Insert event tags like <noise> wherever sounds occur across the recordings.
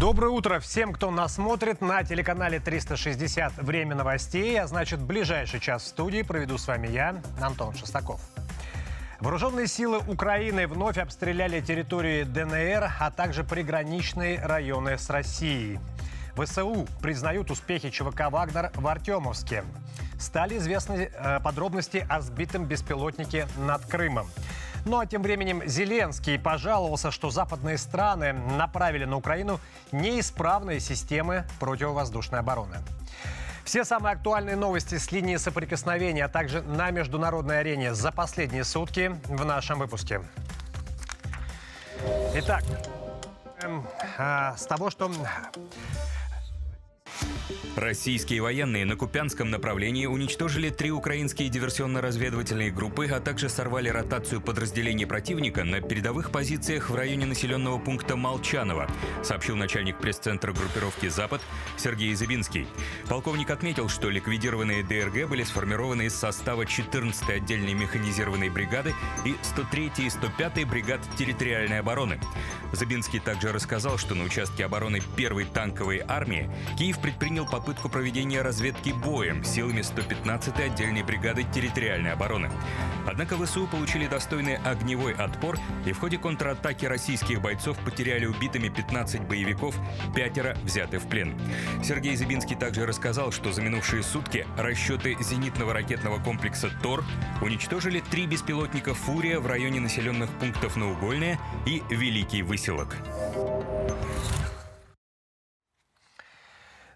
Доброе утро всем, кто нас смотрит на телеканале 360 «Время новостей». А значит, ближайший час в студии проведу с вами я, Антон Шестаков. Вооруженные силы Украины вновь обстреляли территории ДНР, а также приграничные районы с Россией. ВСУ признают успехи ЧВК «Вагнер» в Артемовске. Стали известны э, подробности о сбитом беспилотнике над Крымом. Ну а тем временем Зеленский пожаловался, что западные страны направили на Украину неисправные системы противовоздушной обороны. Все самые актуальные новости с линии соприкосновения, а также на международной арене за последние сутки в нашем выпуске. Итак, эм, э, с того, что Российские военные на Купянском направлении уничтожили три украинские диверсионно-разведывательные группы, а также сорвали ротацию подразделений противника на передовых позициях в районе населенного пункта Молчанова, сообщил начальник пресс-центра группировки «Запад» Сергей Забинский. Полковник отметил, что ликвидированные ДРГ были сформированы из состава 14-й отдельной механизированной бригады и 103-й и 105-й бригад территориальной обороны. Забинский также рассказал, что на участке обороны первой танковой армии Киев предпринял попытку проведения разведки боем силами 115-й отдельной бригады территориальной обороны. Однако ВСУ получили достойный огневой отпор и в ходе контратаки российских бойцов потеряли убитыми 15 боевиков, пятеро взяты в плен. Сергей Зыбинский также рассказал, что за минувшие сутки расчеты зенитного ракетного комплекса «Тор» уничтожили три беспилотника «Фурия» в районе населенных пунктов Наугольная и Великий Выселок.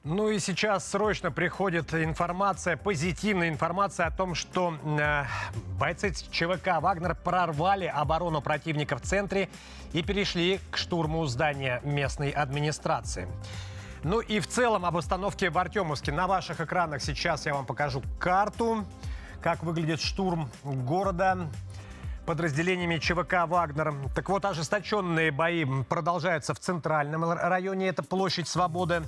Ну и сейчас срочно приходит информация, позитивная информация о том, что э, бойцы ЧВК «Вагнер» прорвали оборону противника в центре и перешли к штурму здания местной администрации. Ну и в целом об обстановке в Артемовске. На ваших экранах сейчас я вам покажу карту, как выглядит штурм города подразделениями ЧВК «Вагнер». Так вот, ожесточенные бои продолжаются в центральном районе, это площадь Свободы,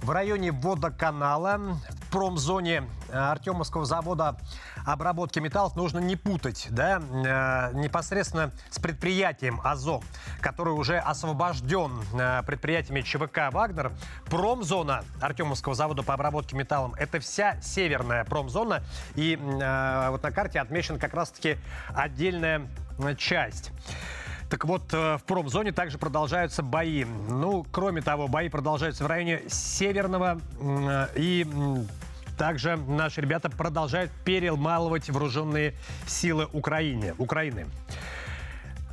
в районе водоканала, в промзоне э, Артемовского завода обработки металлов нужно не путать, да, э, непосредственно с предприятием АЗО, который уже освобожден э, предприятиями ЧВК «Вагнер». Промзона Артемовского завода по обработке металлом – это вся северная промзона, и вот на карте отмечена как раз-таки отдельная часть. Так вот, э, в промзоне также продолжаются бои. Ну, кроме того, бои продолжаются в районе Северного и также наши ребята продолжают перемалывать вооруженные силы Украины. Украины.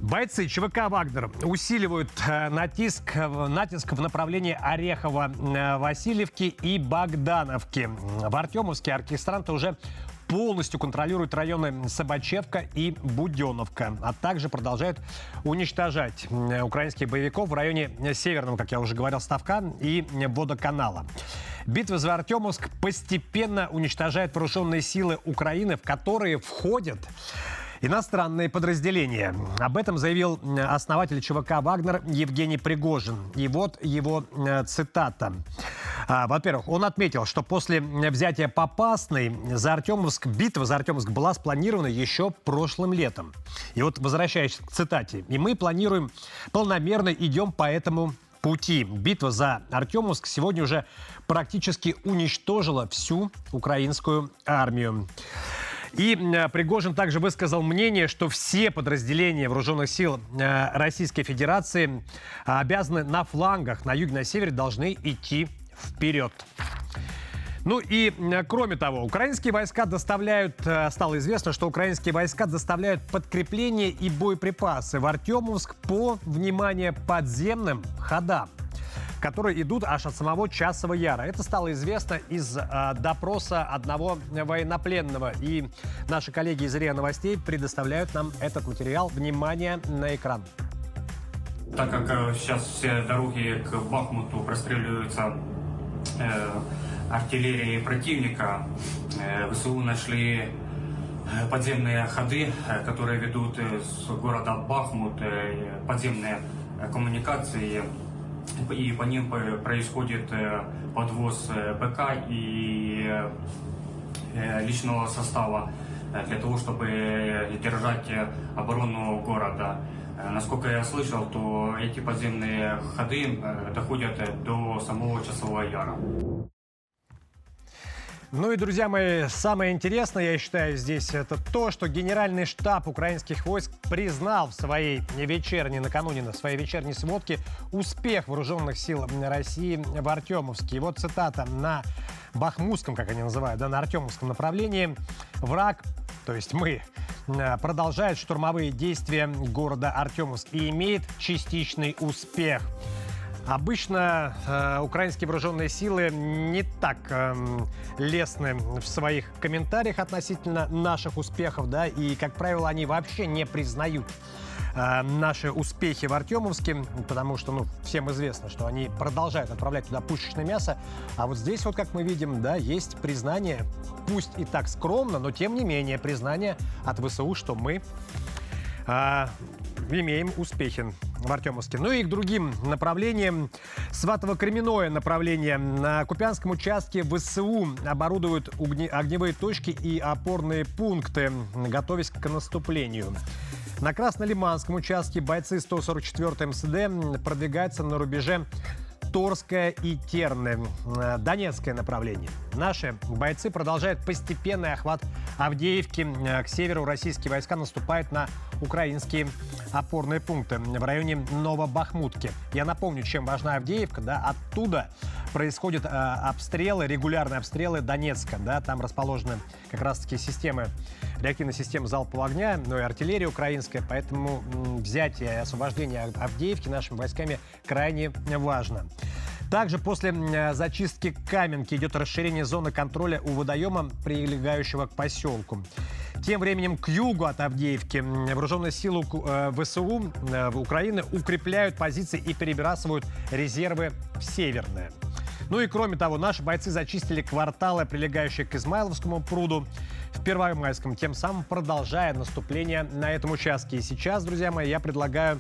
Бойцы ЧВК «Вагнер» усиливают э, натиск, натиск в направлении Орехова, э, Васильевки и Богдановки. В Артемовске оркестранты уже полностью контролирует районы Собачевка и Буденовка, а также продолжает уничтожать украинских боевиков в районе Северного, как я уже говорил, Ставка и Водоканала. Битва за Артемовск постепенно уничтожает вооруженные силы Украины, в которые входят иностранные подразделения. Об этом заявил основатель ЧВК «Вагнер» Евгений Пригожин. И вот его э, цитата. А, во-первых, он отметил, что после взятия Попасной за Артемовск, битва за Артемовск была спланирована еще прошлым летом. И вот возвращаясь к цитате. «И мы планируем, полномерно идем по этому пути. Битва за Артемовск сегодня уже практически уничтожила всю украинскую армию. И Пригожин также высказал мнение, что все подразделения вооруженных сил э, Российской Федерации обязаны на флангах, на юге, на севере, должны идти вперед. Ну и, кроме того, украинские войска доставляют, э, стало известно, что украинские войска доставляют подкрепления и боеприпасы в Артемовск по, внимание, подземным ходам которые идут аж от самого Часова Яра. Это стало известно из э, допроса одного военнопленного. И наши коллеги из РИА Новостей предоставляют нам этот материал. Внимание на экран. Так как э, сейчас все дороги к Бахмуту простреливаются э, артиллерией противника, э, ВСУ нашли э, подземные ходы, э, которые ведут с города Бахмут, подземные коммуникации и по ним происходит э, подвоз э, БК и э, личного состава для того, чтобы держать оборону города. Насколько я слышал, то эти подземные ходы доходят до самого Часового Яра. Ну и, друзья мои, самое интересное, я считаю, здесь это то, что генеральный штаб украинских войск признал в своей вечерней, накануне на своей вечерней сводке успех вооруженных сил России в Артемовске. И вот цитата на Бахмутском, как они называют, да, на Артемовском направлении. Враг, то есть мы, продолжает штурмовые действия города Артемовск и имеет частичный успех. Обычно э, украинские вооруженные силы не так э, лестны в своих комментариях относительно наших успехов, да, и, как правило, они вообще не признают э, наши успехи в Артемовске, потому что, ну, всем известно, что они продолжают отправлять туда пушечное мясо, а вот здесь вот, как мы видим, да, есть признание, пусть и так скромно, но тем не менее признание от ВСУ, что мы э, имеем успехи в Артемовске. Ну и к другим направлениям. Сватово-Кременное направление. На Купянском участке ВСУ оборудуют огневые точки и опорные пункты, готовясь к наступлению. На Краснолиманском участке бойцы 144 МСД продвигаются на рубеже Торское и Терны. Э, Донецкое направление. Наши бойцы продолжают постепенный охват Авдеевки. Э, к северу российские войска наступают на украинские опорные пункты в районе Новобахмутки. Я напомню, чем важна Авдеевка. Да, оттуда происходят э, обстрелы, регулярные обстрелы Донецка. Да, там расположены как раз-таки системы, реактивные системы залпового огня, но и артиллерия украинская. Поэтому взятие и освобождение Авдеевки нашими войсками крайне важно. Также после зачистки Каменки идет расширение зоны контроля у водоема, прилегающего к поселку. Тем временем к югу от Авдеевки вооруженные силы э, ВСУ э, Украины укрепляют позиции и перебрасывают резервы в Северное. Ну и кроме того, наши бойцы зачистили кварталы, прилегающие к Измайловскому пруду в Первомайском, тем самым продолжая наступление на этом участке. И сейчас, друзья мои, я предлагаю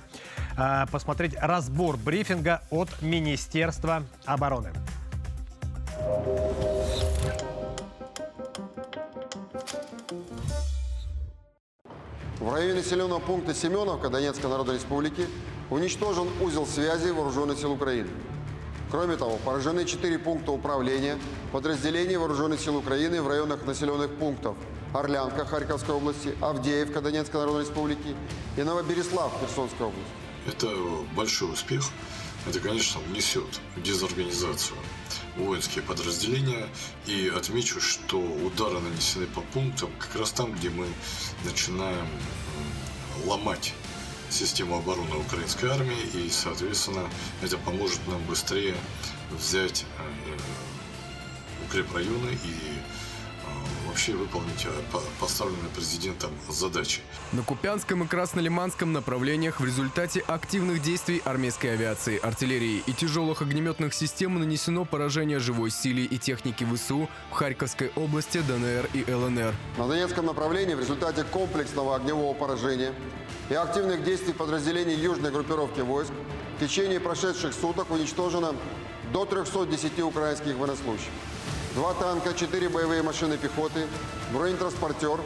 э, посмотреть разбор брифинга от Министерства обороны. В районе населенного пункта Семеновка Донецкой Народной Республики уничтожен узел связи Вооруженных сил Украины. Кроме того, поражены четыре пункта управления подразделений Вооруженных сил Украины в районах населенных пунктов Орлянка Харьковской области, Авдеевка Донецкой Народной Республики и Новобереслав Херсонской области. Это большой успех. Это, конечно, несет дезорганизацию воинские подразделения. И отмечу, что удары нанесены по пунктам как раз там, где мы начинаем ломать систему обороны украинской армии, и, соответственно, это поможет нам быстрее взять э, укрепрайоны и вообще выполнить э, поставленные президентом задачи. На Купянском и Краснолиманском направлениях в результате активных действий армейской авиации, артиллерии и тяжелых огнеметных систем нанесено поражение живой силе и техники ВСУ в Харьковской области, ДНР и ЛНР. На Донецком направлении в результате комплексного огневого поражения и активных действий подразделений южной группировки войск в течение прошедших суток уничтожено до 310 украинских военнослужащих два танка, четыре боевые машины пехоты, бронетранспортер,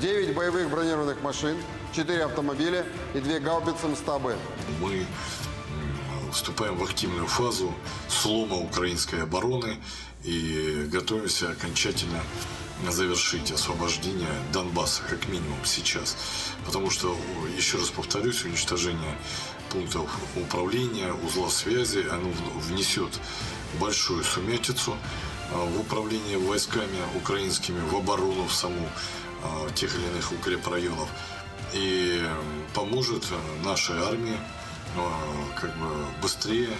9 боевых бронированных машин, 4 автомобиля и 2 гаубицы МСТА-Б. Мы вступаем в активную фазу слома украинской обороны и готовимся окончательно завершить освобождение Донбасса, как минимум сейчас. Потому что, еще раз повторюсь, уничтожение пунктов управления, узла связи, оно внесет большую сумятицу в управление войсками украинскими, в оборону в саму а, тех или иных укрепрайонов и поможет нашей армии а, как бы быстрее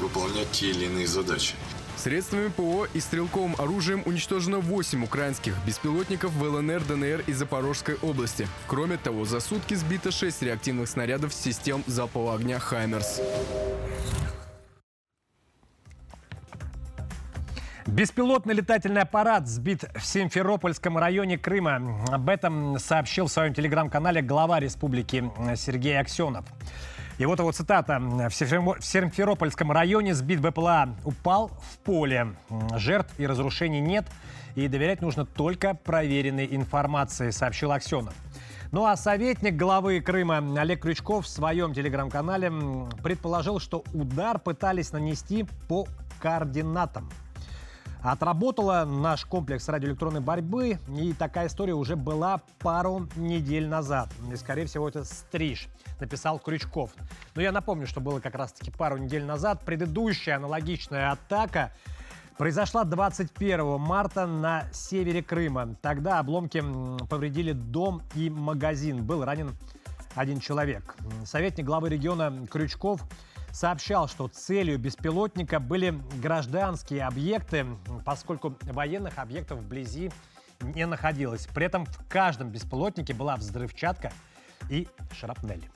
выполнять те или иные задачи. Средствами ПО и стрелковым оружием уничтожено 8 украинских беспилотников в ЛНР, ДНР и Запорожской области. Кроме того, за сутки сбито 6 реактивных снарядов систем залпового огня «Хаймерс». Беспилотный летательный аппарат сбит в Симферопольском районе Крыма. Об этом сообщил в своем телеграм-канале глава республики Сергей Аксенов. И вот его цитата. В Симферопольском районе сбит БПЛА упал в поле. Жертв и разрушений нет. И доверять нужно только проверенной информации, сообщил Аксенов. Ну а советник главы Крыма Олег Крючков в своем телеграм-канале предположил, что удар пытались нанести по координатам. Отработала наш комплекс радиоэлектронной борьбы, и такая история уже была пару недель назад. И, скорее всего, это стриж, написал Крючков. Но я напомню, что было как раз-таки пару недель назад. Предыдущая аналогичная атака произошла 21 марта на севере Крыма. Тогда обломки повредили дом и магазин. Был ранен один человек. Советник главы региона Крючков сообщал, что целью беспилотника были гражданские объекты, поскольку военных объектов вблизи не находилось. При этом в каждом беспилотнике была взрывчатка и шрапнель.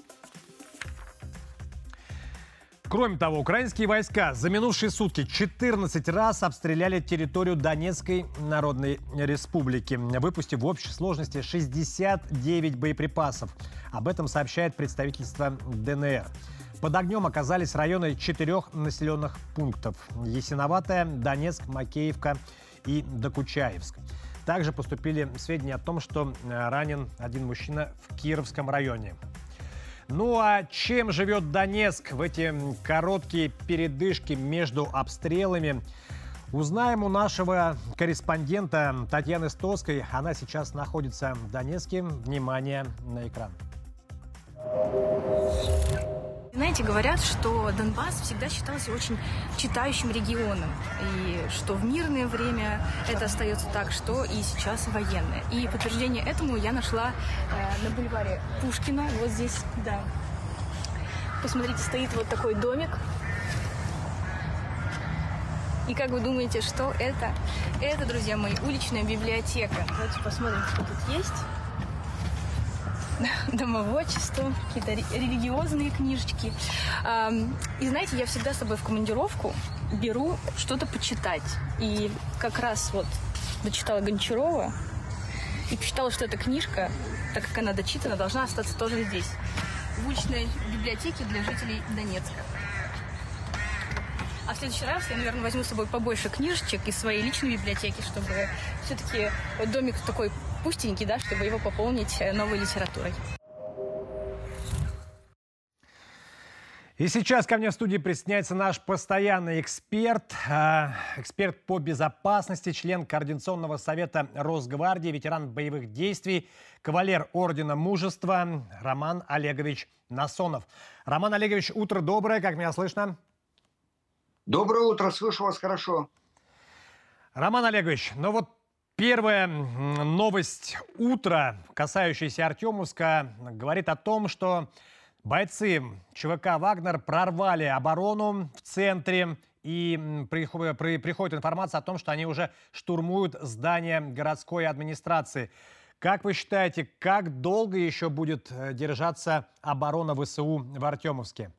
Кроме того, украинские войска за минувшие сутки 14 раз обстреляли территорию Донецкой Народной Республики, выпустив в общей сложности 69 боеприпасов. Об этом сообщает представительство ДНР. Под огнем оказались районы четырех населенных пунктов – Ясиноватая, Донецк, Макеевка и Докучаевск. Также поступили сведения о том, что э, ранен один мужчина в Кировском районе. Ну а чем живет Донецк в эти короткие передышки между обстрелами? Узнаем у нашего корреспондента Татьяны Стоской. Она сейчас находится в Донецке. Внимание на экран. Знаете, говорят, что Донбасс всегда считался очень читающим регионом, и что в мирное время это остается так, что и сейчас военное. И подтверждение этому я нашла э, на бульваре Пушкина, вот здесь, да. Посмотрите, стоит вот такой домик. И как вы думаете, что это? Это, друзья мои, уличная библиотека. Давайте посмотрим, что тут есть. <laughs> домоводчество, какие-то религиозные книжечки. И знаете, я всегда с собой в командировку беру что-то почитать. И как раз вот дочитала Гончарова и посчитала, что эта книжка, так как она дочитана, должна остаться тоже здесь, в уличной библиотеке для жителей Донецка. А в следующий раз я, наверное, возьму с собой побольше книжечек из своей личной библиотеки, чтобы все-таки домик такой пустенький, да, чтобы его пополнить э, новой литературой. И сейчас ко мне в студии присоединяется наш постоянный эксперт, э, эксперт по безопасности, член Координационного совета Росгвардии, ветеран боевых действий, кавалер Ордена Мужества Роман Олегович Насонов. Роман Олегович, утро доброе, как меня слышно? Доброе утро, слышу вас хорошо. Роман Олегович, ну вот первая новость утра, касающаяся Артемовска, говорит о том, что бойцы ЧВК «Вагнер» прорвали оборону в центре и приходит информация о том, что они уже штурмуют здание городской администрации. Как вы считаете, как долго еще будет э, держаться оборона ВСУ в Артемовске?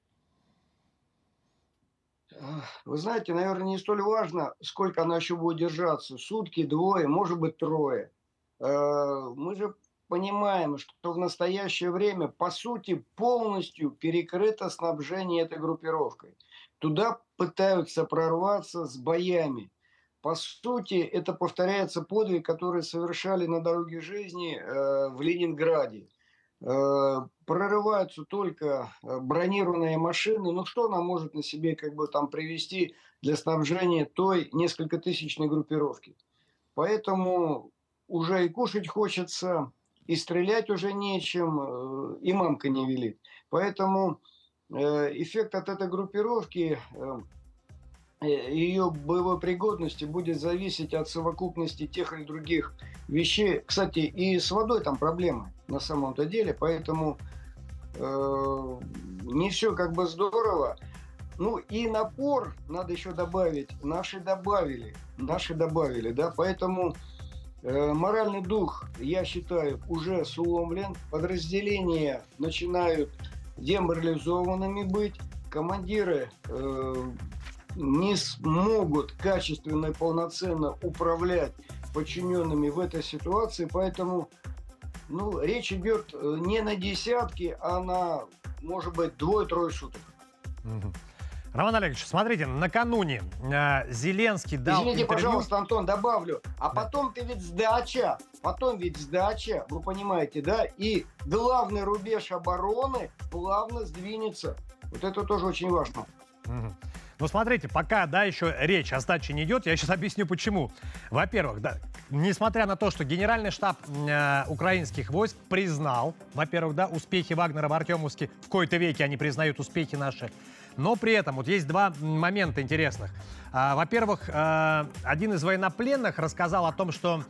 Вы знаете, наверное, не столь важно, сколько она еще будет держаться. Сутки, двое, может быть, трое. Э, мы же понимаем, что в настоящее время, по сути, полностью перекрыто снабжение этой группировкой. Туда пытаются прорваться с боями. По сути, это повторяется подвиг, который совершали на дороге жизни э, в Ленинграде. Э, прорываются только э, бронированные машины. Ну что она может на себе как бы там привести для снабжения той несколько тысячной группировки? Поэтому уже и кушать хочется, и стрелять уже нечем, э, и мамка не велит. Поэтому эффект от этой группировки ее боевой пригодности будет зависеть от совокупности тех или других вещей. Кстати, и с водой там проблемы на самом-то деле, поэтому э, не все как бы здорово. Ну и напор надо еще добавить. Наши добавили, наши добавили, да, поэтому э, моральный дух, я считаю, уже сломлен. Подразделения начинают деморализованными быть. Командиры э, не смогут качественно и полноценно управлять подчиненными в этой ситуации, поэтому ну, речь идет э, не на десятки, а на может быть, двое-трое суток. Роман Олегович, смотрите, накануне э, Зеленский дал Извините, интервью... пожалуйста, Антон, добавлю. А потом ты ведь сдача, потом ведь сдача, вы понимаете, да? И главный рубеж обороны плавно сдвинется. Вот это тоже очень важно. Угу. Ну, смотрите, пока, да, еще речь о сдаче не идет, я сейчас объясню, почему. Во-первых, да, несмотря на то, что Генеральный штаб э, украинских войск признал, во-первых, да, успехи Вагнера в Артемовске, в кои-то веке они признают успехи наши, но при этом вот есть два момента интересных. А, во-первых, а, один из военнопленных рассказал о том, что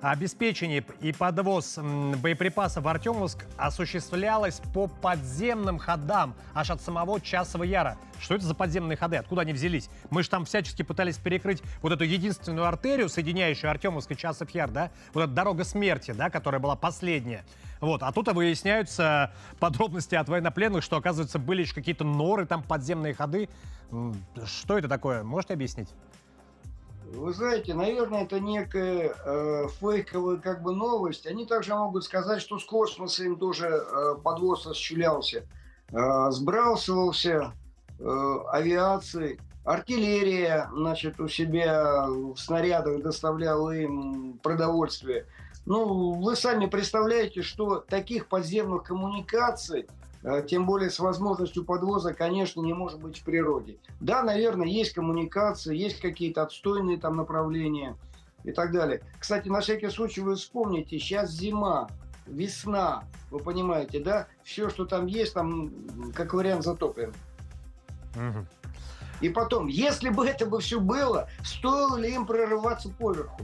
обеспечение и подвоз боеприпасов в Артемовск осуществлялось по подземным ходам аж от самого Часового Яра. Что это за подземные ходы? Откуда они взялись? Мы же там всячески пытались перекрыть вот эту единственную артерию, соединяющую Артемовск и Часов Яр, да? Вот эта дорога смерти, да, которая была последняя. Вот. А тут выясняются <laughs> подробности от военнопленных, что, оказывается, были еще какие-то норы, там подземные ходы. Что это такое? Можете объяснить? Вы знаете, наверное, это некая э, фейковая как бы новость. Они также могут сказать, что с космоса им тоже э, подвоз осуществлялся, э, сбрасывался э, авиацией. Артиллерия, значит, у себя в снарядах доставляла им продовольствие. Ну, вы сами представляете, что таких подземных коммуникаций, тем более с возможностью подвоза, конечно, не может быть в природе. Да, наверное, есть коммуникации, есть какие-то отстойные там направления и так далее. Кстати, на всякий случай вы вспомните, сейчас зима, весна, вы понимаете, да? Все, что там есть, там, как вариант, затоплено. Угу. И потом, если бы это бы все было, стоило ли им прорываться поверху?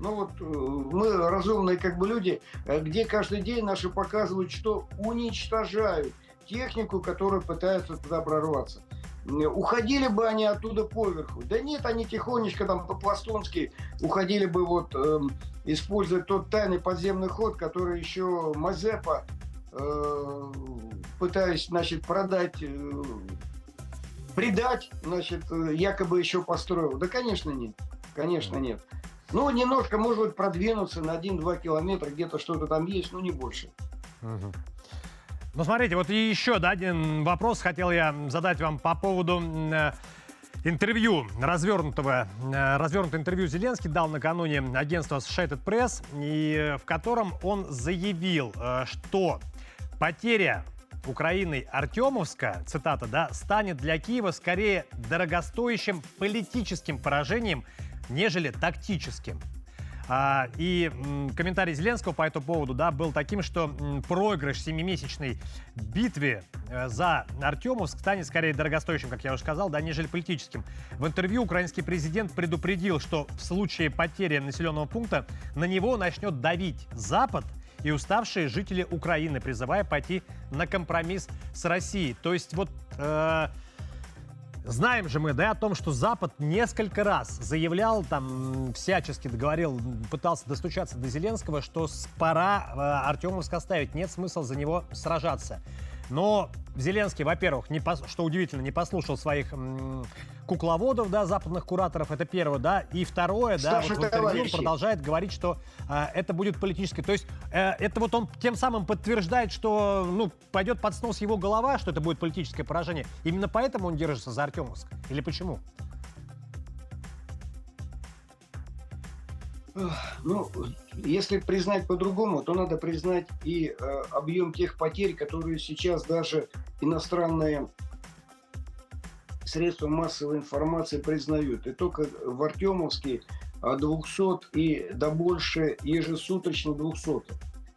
Ну вот э, мы разумные как бы люди, э, где каждый день наши показывают, что уничтожают технику, которая пытается туда прорваться. Уходили бы они оттуда поверху. Да нет, они тихонечко там по-пластунски уходили бы вот э, используя тот тайный подземный ход, который еще Мазепа э, пытаясь, значит, продать, э, предать, значит, э, якобы еще построил. Да, конечно, нет. Конечно, нет. Ну, немножко, может быть, продвинуться на 1-2 километра, где-то что-то там есть, но не больше. Угу. Ну, смотрите, вот еще да, один вопрос хотел я задать вам по поводу э, интервью, развернутого, э, развернутое интервью Зеленский дал накануне агентства Associated Press, и в котором он заявил, э, что потеря Украины Артемовска, цитата, да, станет для Киева скорее дорогостоящим политическим поражением, нежели тактическим. А, и комментарий Зеленского по этому поводу да, был таким, что проигрыш семимесячной битве э, за Артемовск станет скорее дорогостоящим, как я уже сказал, да, нежели политическим. В интервью украинский президент предупредил, что в случае потери населенного пункта на него начнет давить Запад и уставшие жители Украины, призывая пойти на компромисс с Россией. То есть вот... Э, Знаем же мы, да, о том, что Запад несколько раз заявлял, там, всячески договорил, пытался достучаться до Зеленского, что пора э, Артемовск оставить, нет смысла за него сражаться. Но Зеленский, во-первых, не пос... что удивительно, не послушал своих кукловодов, да, западных кураторов, это первое, да, и второе, да, вот в интервью он продолжает говорить, что э, это будет политическое. То есть э, это вот он тем самым подтверждает, что, ну, пойдет под снос его голова, что это будет политическое поражение. Именно поэтому он держится за Артемовск? Или почему? Ну, если признать по-другому, то надо признать и э, объем тех потерь, которые сейчас даже иностранные средства массовой информации признают. И только в Артемовске от 200 и до больше ежесуточно 200.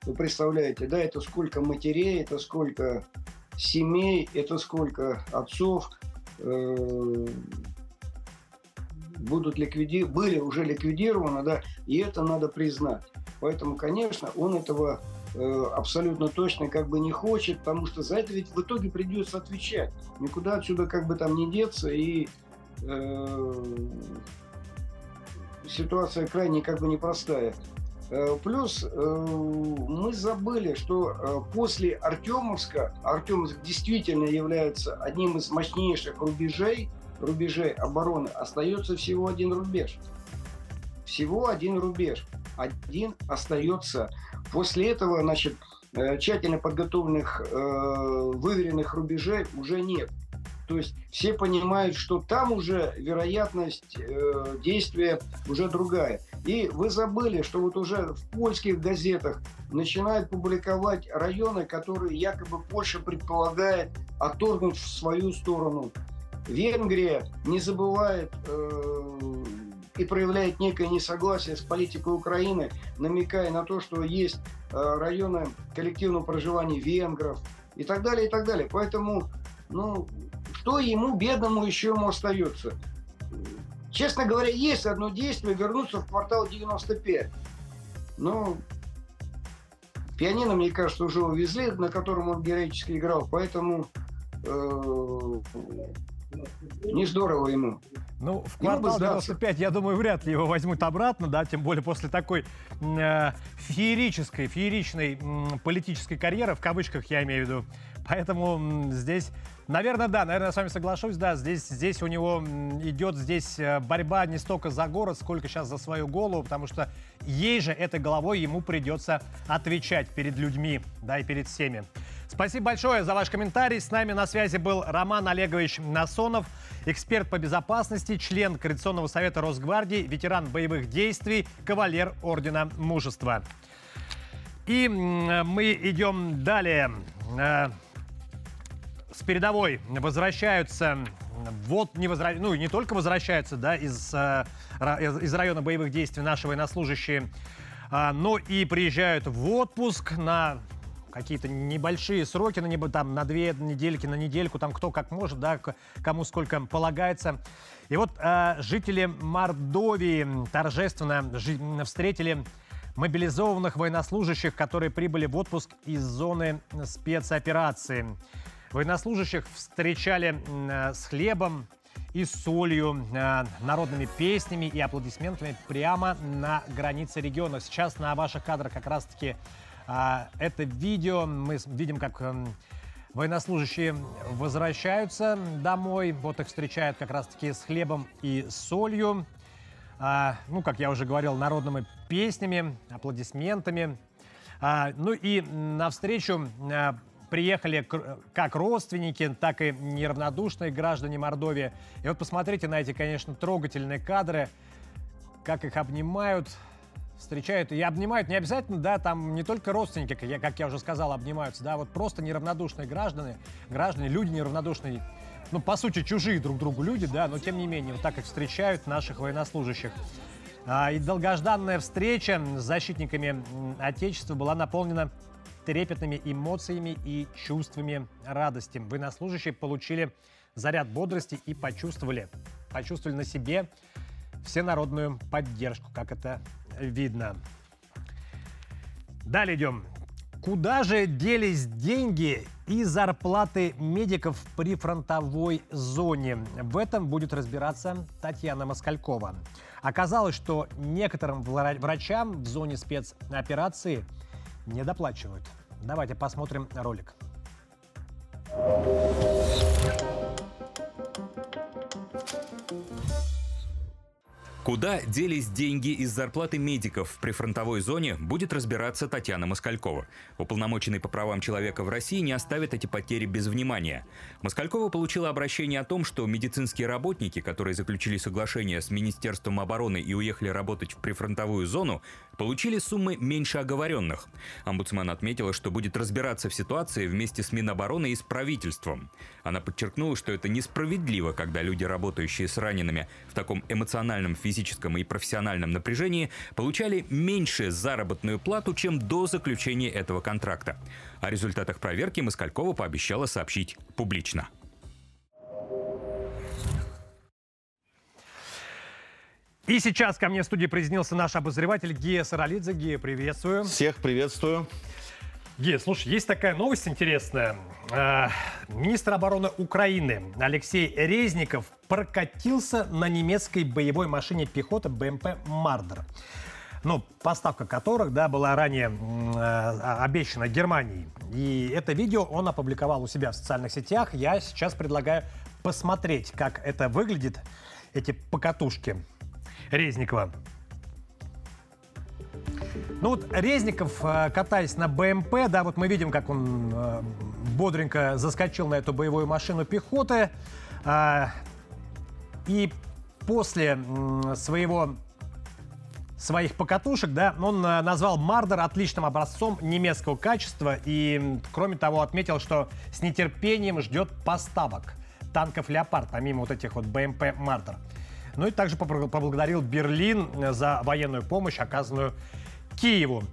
Вы представляете, да, это сколько матерей, это сколько семей, это сколько отцов, э, будут ликвиди... были уже ликвидированы, да, и это надо признать. Поэтому, конечно, он этого э, абсолютно точно как бы не хочет, потому что за это ведь в итоге придется отвечать. Никуда отсюда как бы там не деться, и э, ситуация крайне как бы непростая. Э, плюс э, мы забыли, что э, после Артемовска, Артемовск действительно является одним из мощнейших рубежей рубежей обороны остается всего один рубеж. Всего один рубеж. Один остается. После этого, значит, э, тщательно подготовленных, э, выверенных рубежей уже нет. То есть все понимают, что там уже вероятность э, действия уже другая. И вы забыли, что вот уже в польских газетах начинают публиковать районы, которые якобы Польша предполагает отторгнуть в свою сторону. Венгрия не забывает э, и проявляет некое несогласие с политикой Украины, намекая на то, что есть э, районы коллективного проживания венгров и так далее, и так далее. Поэтому, ну, что ему, бедному, еще ему остается? Честно говоря, есть одно действие вернуться в квартал 95. Но пианино, мне кажется, уже увезли, на котором он героически играл, поэтому э, не здорово ему. Ну, в квартал 95, я думаю, вряд ли его возьмут обратно, да, тем более после такой э, феерической, фееричной э, политической карьеры, в кавычках я имею в виду. Поэтому э, здесь Наверное, да, наверное, я с вами соглашусь, да, здесь, здесь у него идет здесь э, борьба не столько за город, сколько сейчас за свою голову, потому что ей же этой головой ему придется отвечать перед людьми, да, и перед всеми. Спасибо большое за ваш комментарий. С нами на связи был Роман Олегович Насонов, эксперт по безопасности, член Координационного совета Росгвардии, ветеран боевых действий, кавалер Ордена Мужества. И мы идем далее. С передовой возвращаются, вот не возра... ну не только возвращаются, да, из, э, из района боевых действий наши военнослужащие, а, но и приезжают в отпуск на какие-то небольшие сроки, на, небо, там, на две недельки, на недельку, там кто как может, да, кому сколько полагается. И вот э, жители Мордовии торжественно встретили мобилизованных военнослужащих, которые прибыли в отпуск из зоны спецоперации. Военнослужащих встречали э, с хлебом и солью, э, народными песнями и аплодисментами прямо на границе региона. Сейчас на ваших кадрах как раз-таки э, это видео. Мы видим, как военнослужащие возвращаются домой. Вот их встречают как раз-таки с хлебом и солью. Ну, как я уже говорил, народными песнями, аплодисментами. Ну и навстречу приехали как родственники, так и неравнодушные граждане Мордовии. И вот посмотрите на эти, конечно, трогательные кадры, как их обнимают, встречают. И обнимают не обязательно, да, там не только родственники, как я, как я уже сказал, обнимаются, да, вот просто неравнодушные граждане, граждане, люди неравнодушные, ну, по сути, чужие друг другу люди, да, но тем не менее, вот так их встречают наших военнослужащих. А, и долгожданная встреча с защитниками Отечества была наполнена трепетными эмоциями и чувствами радости. Военнослужащие получили заряд бодрости и почувствовали, почувствовали на себе всенародную поддержку, как это видно. Далее идем. Куда же делись деньги и зарплаты медиков в прифронтовой зоне? В этом будет разбираться Татьяна Москалькова. Оказалось, что некоторым врачам в зоне спецоперации не доплачивают. Давайте посмотрим ролик. Куда делись деньги из зарплаты медиков в прифронтовой зоне, будет разбираться Татьяна Москалькова. Уполномоченный по правам человека в России не оставит эти потери без внимания. Москалькова получила обращение о том, что медицинские работники, которые заключили соглашение с Министерством обороны и уехали работать в прифронтовую зону, получили суммы меньше оговоренных. Омбудсмен отметила, что будет разбираться в ситуации вместе с Минобороны и с правительством. Она подчеркнула, что это несправедливо, когда люди, работающие с ранеными в таком эмоциональном физическом и профессиональном напряжении получали меньше заработную плату, чем до заключения этого контракта. О результатах проверки Москалькова пообещала сообщить публично. И сейчас ко мне в студии присоединился наш обозреватель Гия Саралидзе. Гия, приветствую. Всех приветствую. Ге, слушай, есть такая новость интересная. Э, министр обороны Украины Алексей Резников прокатился на немецкой боевой машине пехоты БМП «Мардер». Ну, поставка которых, да, была ранее э, обещана Германии. И это видео он опубликовал у себя в социальных сетях. Я сейчас предлагаю посмотреть, как это выглядит, эти покатушки Резникова. Ну вот Резников, э, катаясь на БМП, да, вот мы видим, как он э, бодренько заскочил на эту боевую машину пехоты. А, и после своего своих покатушек, да, он э, назвал Мардер отличным образцом немецкого качества и, кроме того, отметил, что с нетерпением ждет поставок танков «Леопард», помимо вот этих вот БМП «Мардер». Ну и также поблагодарил Берлин за военную помощь, оказанную Киеву.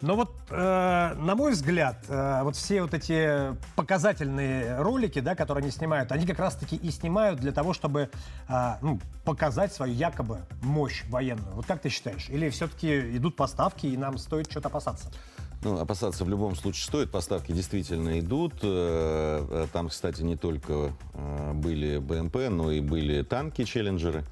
Но вот, э, на мой взгляд, э, вот все вот эти показательные ролики, да, которые они снимают, они как раз-таки и снимают для того, чтобы э, ну, показать свою якобы мощь военную. Вот как ты считаешь? Или все-таки идут поставки, и нам стоит что-то опасаться? Ну, опасаться в любом случае стоит. Поставки действительно идут. Э, э, там, кстати, не только э, были БМП, но и были танки, челленджеры.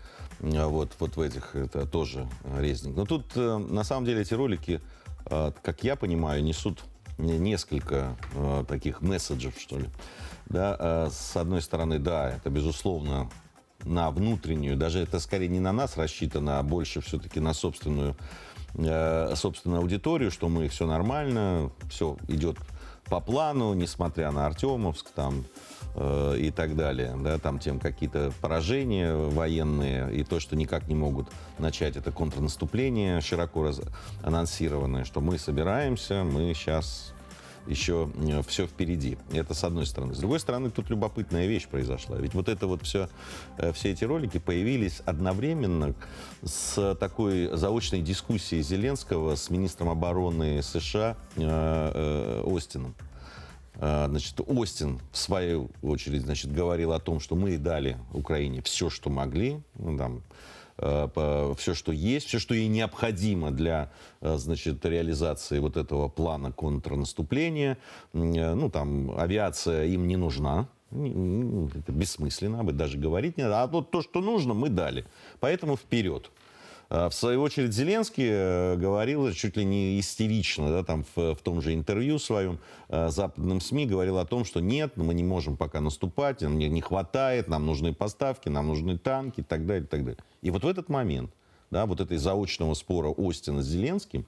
Вот, вот в этих это тоже резник. Но тут, на самом деле, эти ролики как я понимаю, несут несколько таких месседжев, что ли. Да, с одной стороны, да, это, безусловно, на внутреннюю, даже это скорее не на нас рассчитано, а больше все-таки на собственную, собственную аудиторию, что мы все нормально, все идет по плану, несмотря на Артемовск, там, Э, и так далее, да, там тем какие-то поражения военные и то, что никак не могут начать это контрнаступление широко раз... анонсированное, что мы собираемся, мы сейчас еще э, все впереди. Это с одной стороны. С другой стороны, тут любопытная вещь произошла. Ведь вот это вот все, э, все эти ролики появились одновременно с такой заочной дискуссией Зеленского с министром обороны США Остином. А, значит, Остин, в свою очередь, значит, говорил о том, что мы дали Украине все, что могли, ну, там, э, все, что есть, все, что ей необходимо для э, значит, реализации вот этого плана контрнаступления. Э, ну, там, авиация им не нужна, это бессмысленно, об этом даже говорить не надо. А вот то, что нужно, мы дали. Поэтому вперед. А, в свою очередь Зеленский э, говорил чуть ли не истерично, да, там в, в том же интервью своем э, западным СМИ говорил о том, что нет, мы не можем пока наступать, нам не, не хватает, нам нужны поставки, нам нужны танки и так далее, и так далее. И вот в этот момент, да, вот этой заочного спора Остина с Зеленским,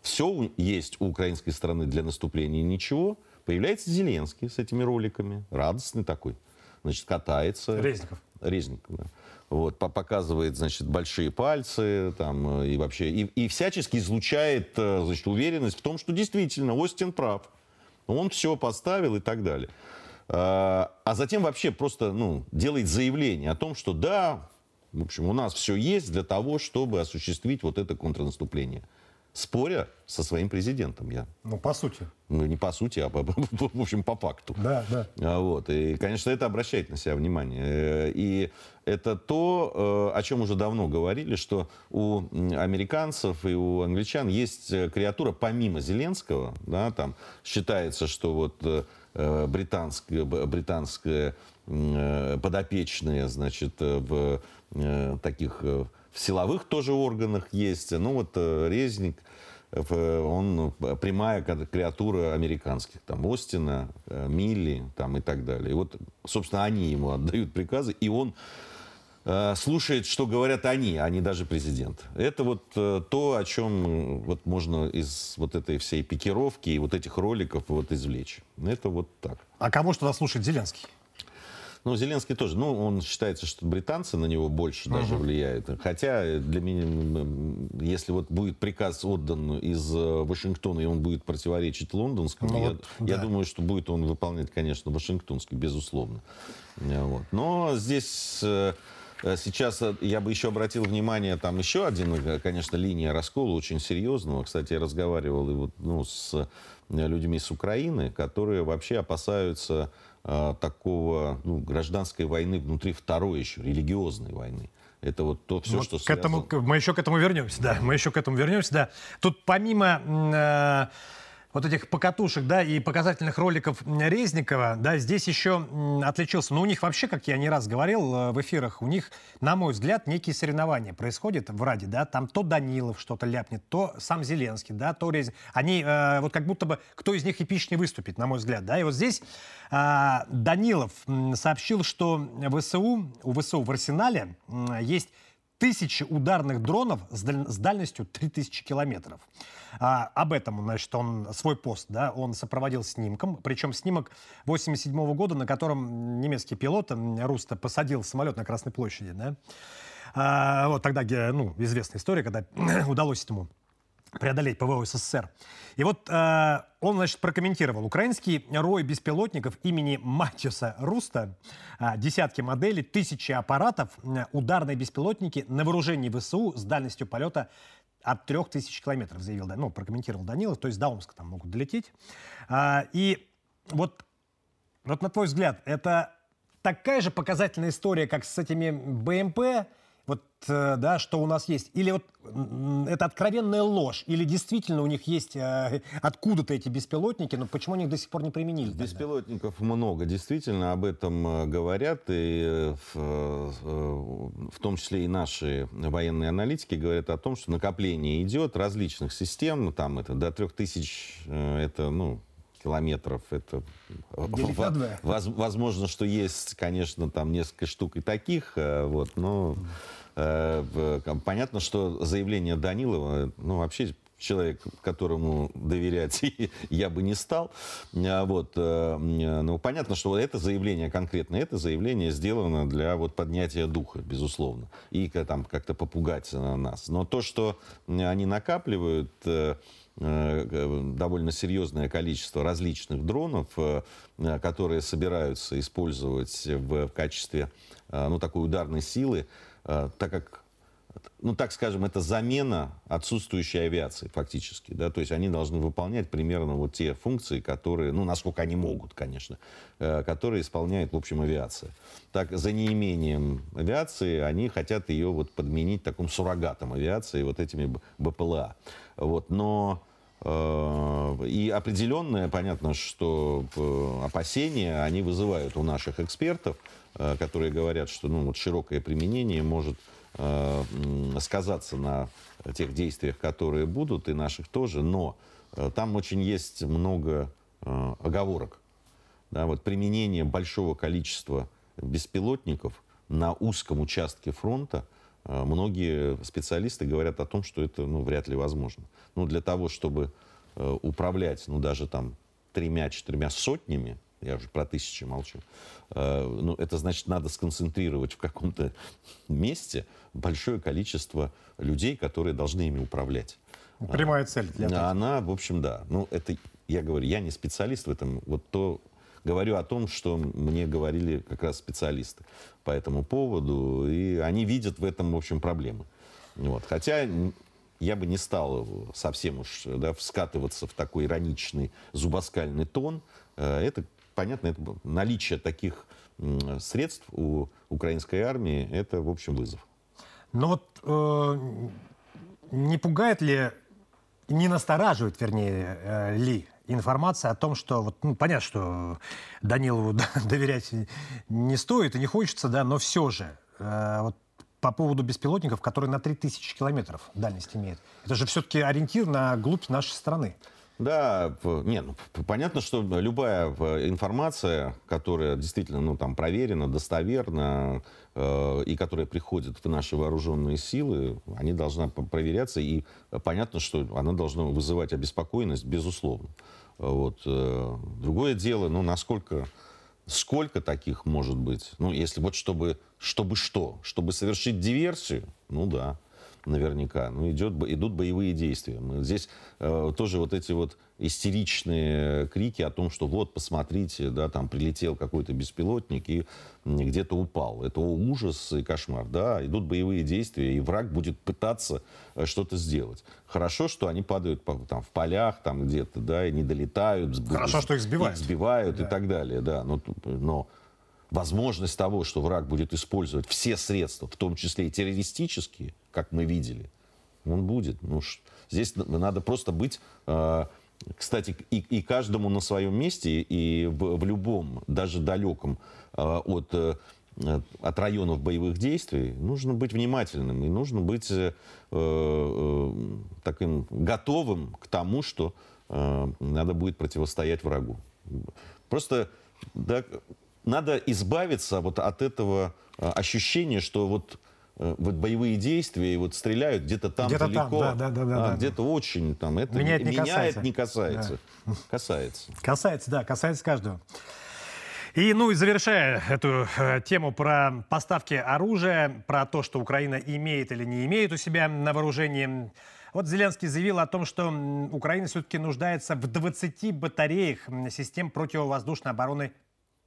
все есть у украинской стороны для наступления ничего, появляется Зеленский с этими роликами, радостный такой, значит, катается. Резников. Резников, да вот, показывает, значит, большие пальцы, там, э, и вообще, и, и всячески излучает, э, значит, уверенность в том, что действительно Остин прав. Он все поставил и так далее. А, а затем вообще просто, ну, делает заявление о том, что да, в общем, у нас все есть для того, чтобы осуществить вот это контрнаступление споря со своим президентом. Я. Ну, по сути. Ну, не по сути, а, <laughs> по, в общем, по факту. Да, да. А, вот. И, конечно, это обращает на себя внимание. Э, и это то, э, о чем уже давно говорили, что у американцев и у англичан есть э, креатура помимо Зеленского. Да, там считается, что вот британская, британская подопечные, значит, в таких в силовых тоже органах есть. Ну вот э, Резник, он ну, прямая креатура американских, там, Остина, э, Милли, там, и так далее. И вот, собственно, они ему отдают приказы, и он э, слушает, что говорят они, а не даже президент. Это вот то, о чем вот можно из вот этой всей пикировки и вот этих роликов вот извлечь. Это вот так. А кого что слушает Зеленский? Ну, Зеленский тоже. Ну, он считается, что британцы на него больше угу. даже влияют. Хотя для меня, если вот будет приказ отдан из э, Вашингтона, и он будет противоречить лондонскому, ну, я, вот, я думаю, что будет он выполнять, конечно, Вашингтонский, безусловно. Э, вот. Но здесь... Э, сейчас я бы еще обратил внимание, там еще один, конечно, линия раскола очень серьезного. Кстати, я разговаривал и вот, ну, с людьми с Украины, которые вообще опасаются а, такого ну, гражданской войны внутри второй еще, религиозной войны. Это вот то все, вот что к этому, Мы еще к этому вернемся, да. Мы еще к этому вернемся, да. Тут помимо... Э, вот этих покатушек, да, и показательных роликов Резникова, да, здесь еще отличился. Но ну, у них вообще, как я не раз говорил э, в эфирах, у них, на мой взгляд, некие соревнования происходят в Раде, да, там то Данилов что-то ляпнет, то сам Зеленский, да, то Резников. Они э, вот как будто бы, кто из них эпичнее выступит, на мой взгляд, да, и вот здесь э, Данилов сообщил, что ВСУ, у ВСУ в арсенале э, есть тысячи ударных дронов с, даль... с дальностью 3000 километров. А, об этом, значит, он свой пост, да, он сопроводил снимком, причем снимок 87 года, на котором немецкий пилот Руста посадил самолет на Красной площади, да. А, вот тогда, ну, известная история, когда <clears throat> удалось ему преодолеть ПВО СССР. И вот э, он, значит, прокомментировал. Украинский рой беспилотников имени Матиуса Руста, э, десятки моделей, тысячи аппаратов, э, ударные беспилотники на вооружении ВСУ с дальностью полета от 3000 километров, заявил, ну, прокомментировал Данилов, то есть до Омска там могут долететь. А, и вот, вот на твой взгляд, это такая же показательная история, как с этими БМП, вот, э, да, что у нас есть? Или вот это откровенная ложь? Или действительно у них есть э, откуда-то эти беспилотники, но почему они их до сих пор не применили? Беспилотников тогда? много, действительно, об этом э, говорят, и в, в том числе и наши военные аналитики говорят о том, что накопление идет различных систем, ну, там это до 3000, это, ну, километров. Это возможно, что есть, конечно, там несколько штук и таких, вот, но э, понятно, что заявление Данилова, ну, вообще человек, которому доверять <laughs> я бы не стал. А вот, э, ну, понятно, что это заявление конкретно, это заявление сделано для вот поднятия духа, безусловно, и там как-то попугать нас. Но то, что они накапливают э, Э, довольно серьезное количество различных дронов, э, которые собираются использовать в качестве э, ну, такой ударной силы, так как ну, так скажем, это замена отсутствующей авиации фактически. Да? То есть они должны выполнять примерно вот те функции, которые, ну, насколько они могут, конечно, которые исполняет, в общем, авиация. Так, за неимением авиации они хотят ее вот подменить таким суррогатом авиации, вот этими БПЛА. Вот, но э, и определенное, понятно, что э, опасения они вызывают у наших экспертов, э, которые говорят, что ну, вот широкое применение может сказаться на тех действиях, которые будут, и наших тоже, но там очень есть много оговорок. Да, вот применение большого количества беспилотников на узком участке фронта – многие специалисты говорят о том, что это ну, вряд ли возможно. Ну, для того, чтобы э, управлять, ну, даже там тремя-четырьмя сотнями, я уже про тысячи молчу, э, ну, это значит, надо сконцентрировать в каком-то месте большое количество людей, которые должны ими управлять. Прямая цель для этого. Она, в общем, да. Ну, это, я говорю, я не специалист в этом. Вот то, говорю о том, что мне говорили как раз специалисты по этому поводу, и они видят в этом, в общем, проблемы. Вот. Хотя я бы не стал совсем уж да, вскатываться в такой ироничный зубоскальный тон. Э, это, понятно, это наличие таких средств у украинской армии, это, в общем, вызов. Но вот э, не пугает ли, не настораживает, вернее, э, ли информация о том, что вот, ну, понятно, что Данилову <laughs> доверять не стоит и не хочется, да, но все же э, вот по поводу беспилотников, которые на 3000 километров дальность имеют. Это же все-таки ориентир на глубь нашей страны. Да, не, ну, понятно, что любая информация, которая действительно ну, там, проверена, достоверна, э, и которая приходит в наши вооруженные силы, они должна проверяться, и понятно, что она должна вызывать обеспокоенность, безусловно. Вот. Э, другое дело, ну, насколько, сколько таких может быть? Ну, если вот чтобы, чтобы что? Чтобы совершить диверсию? Ну, да наверняка. Ну, идет, идут боевые действия. Мы здесь э, тоже вот эти вот истеричные крики о том, что вот, посмотрите, да, там прилетел какой-то беспилотник и где-то упал. Это ужас и кошмар. Да, идут боевые действия, и враг будет пытаться э, что-то сделать. Хорошо, что они падают там, в полях там где-то, да, и не долетают. Хорошо, что их сбивают. Их сбивают да. и так далее, да. Но, но возможность того, что враг будет использовать все средства, в том числе и террористические, как мы видели, он будет. Ну, здесь надо просто быть, э, кстати, и, и каждому на своем месте, и в, в любом, даже далеком э, от, э, от районов боевых действий, нужно быть внимательным и нужно быть э, э, таким готовым к тому, что э, надо будет противостоять врагу. Просто да, надо избавиться вот от этого ощущения, что вот э, вот боевые действия и вот стреляют где-то там где далеко, там, да, да, да, а, да, где-то очень там это Меня это не меняет, касается. не касается, Да. касается. Касается, да, касается каждого. И, ну и завершая эту э, тему про поставки оружия, про то, что Украина имеет или не имеет у себя на вооружении, вот Зеленский заявил о том, что Украина все-таки нуждается в 20 батареях систем противовоздушной обороны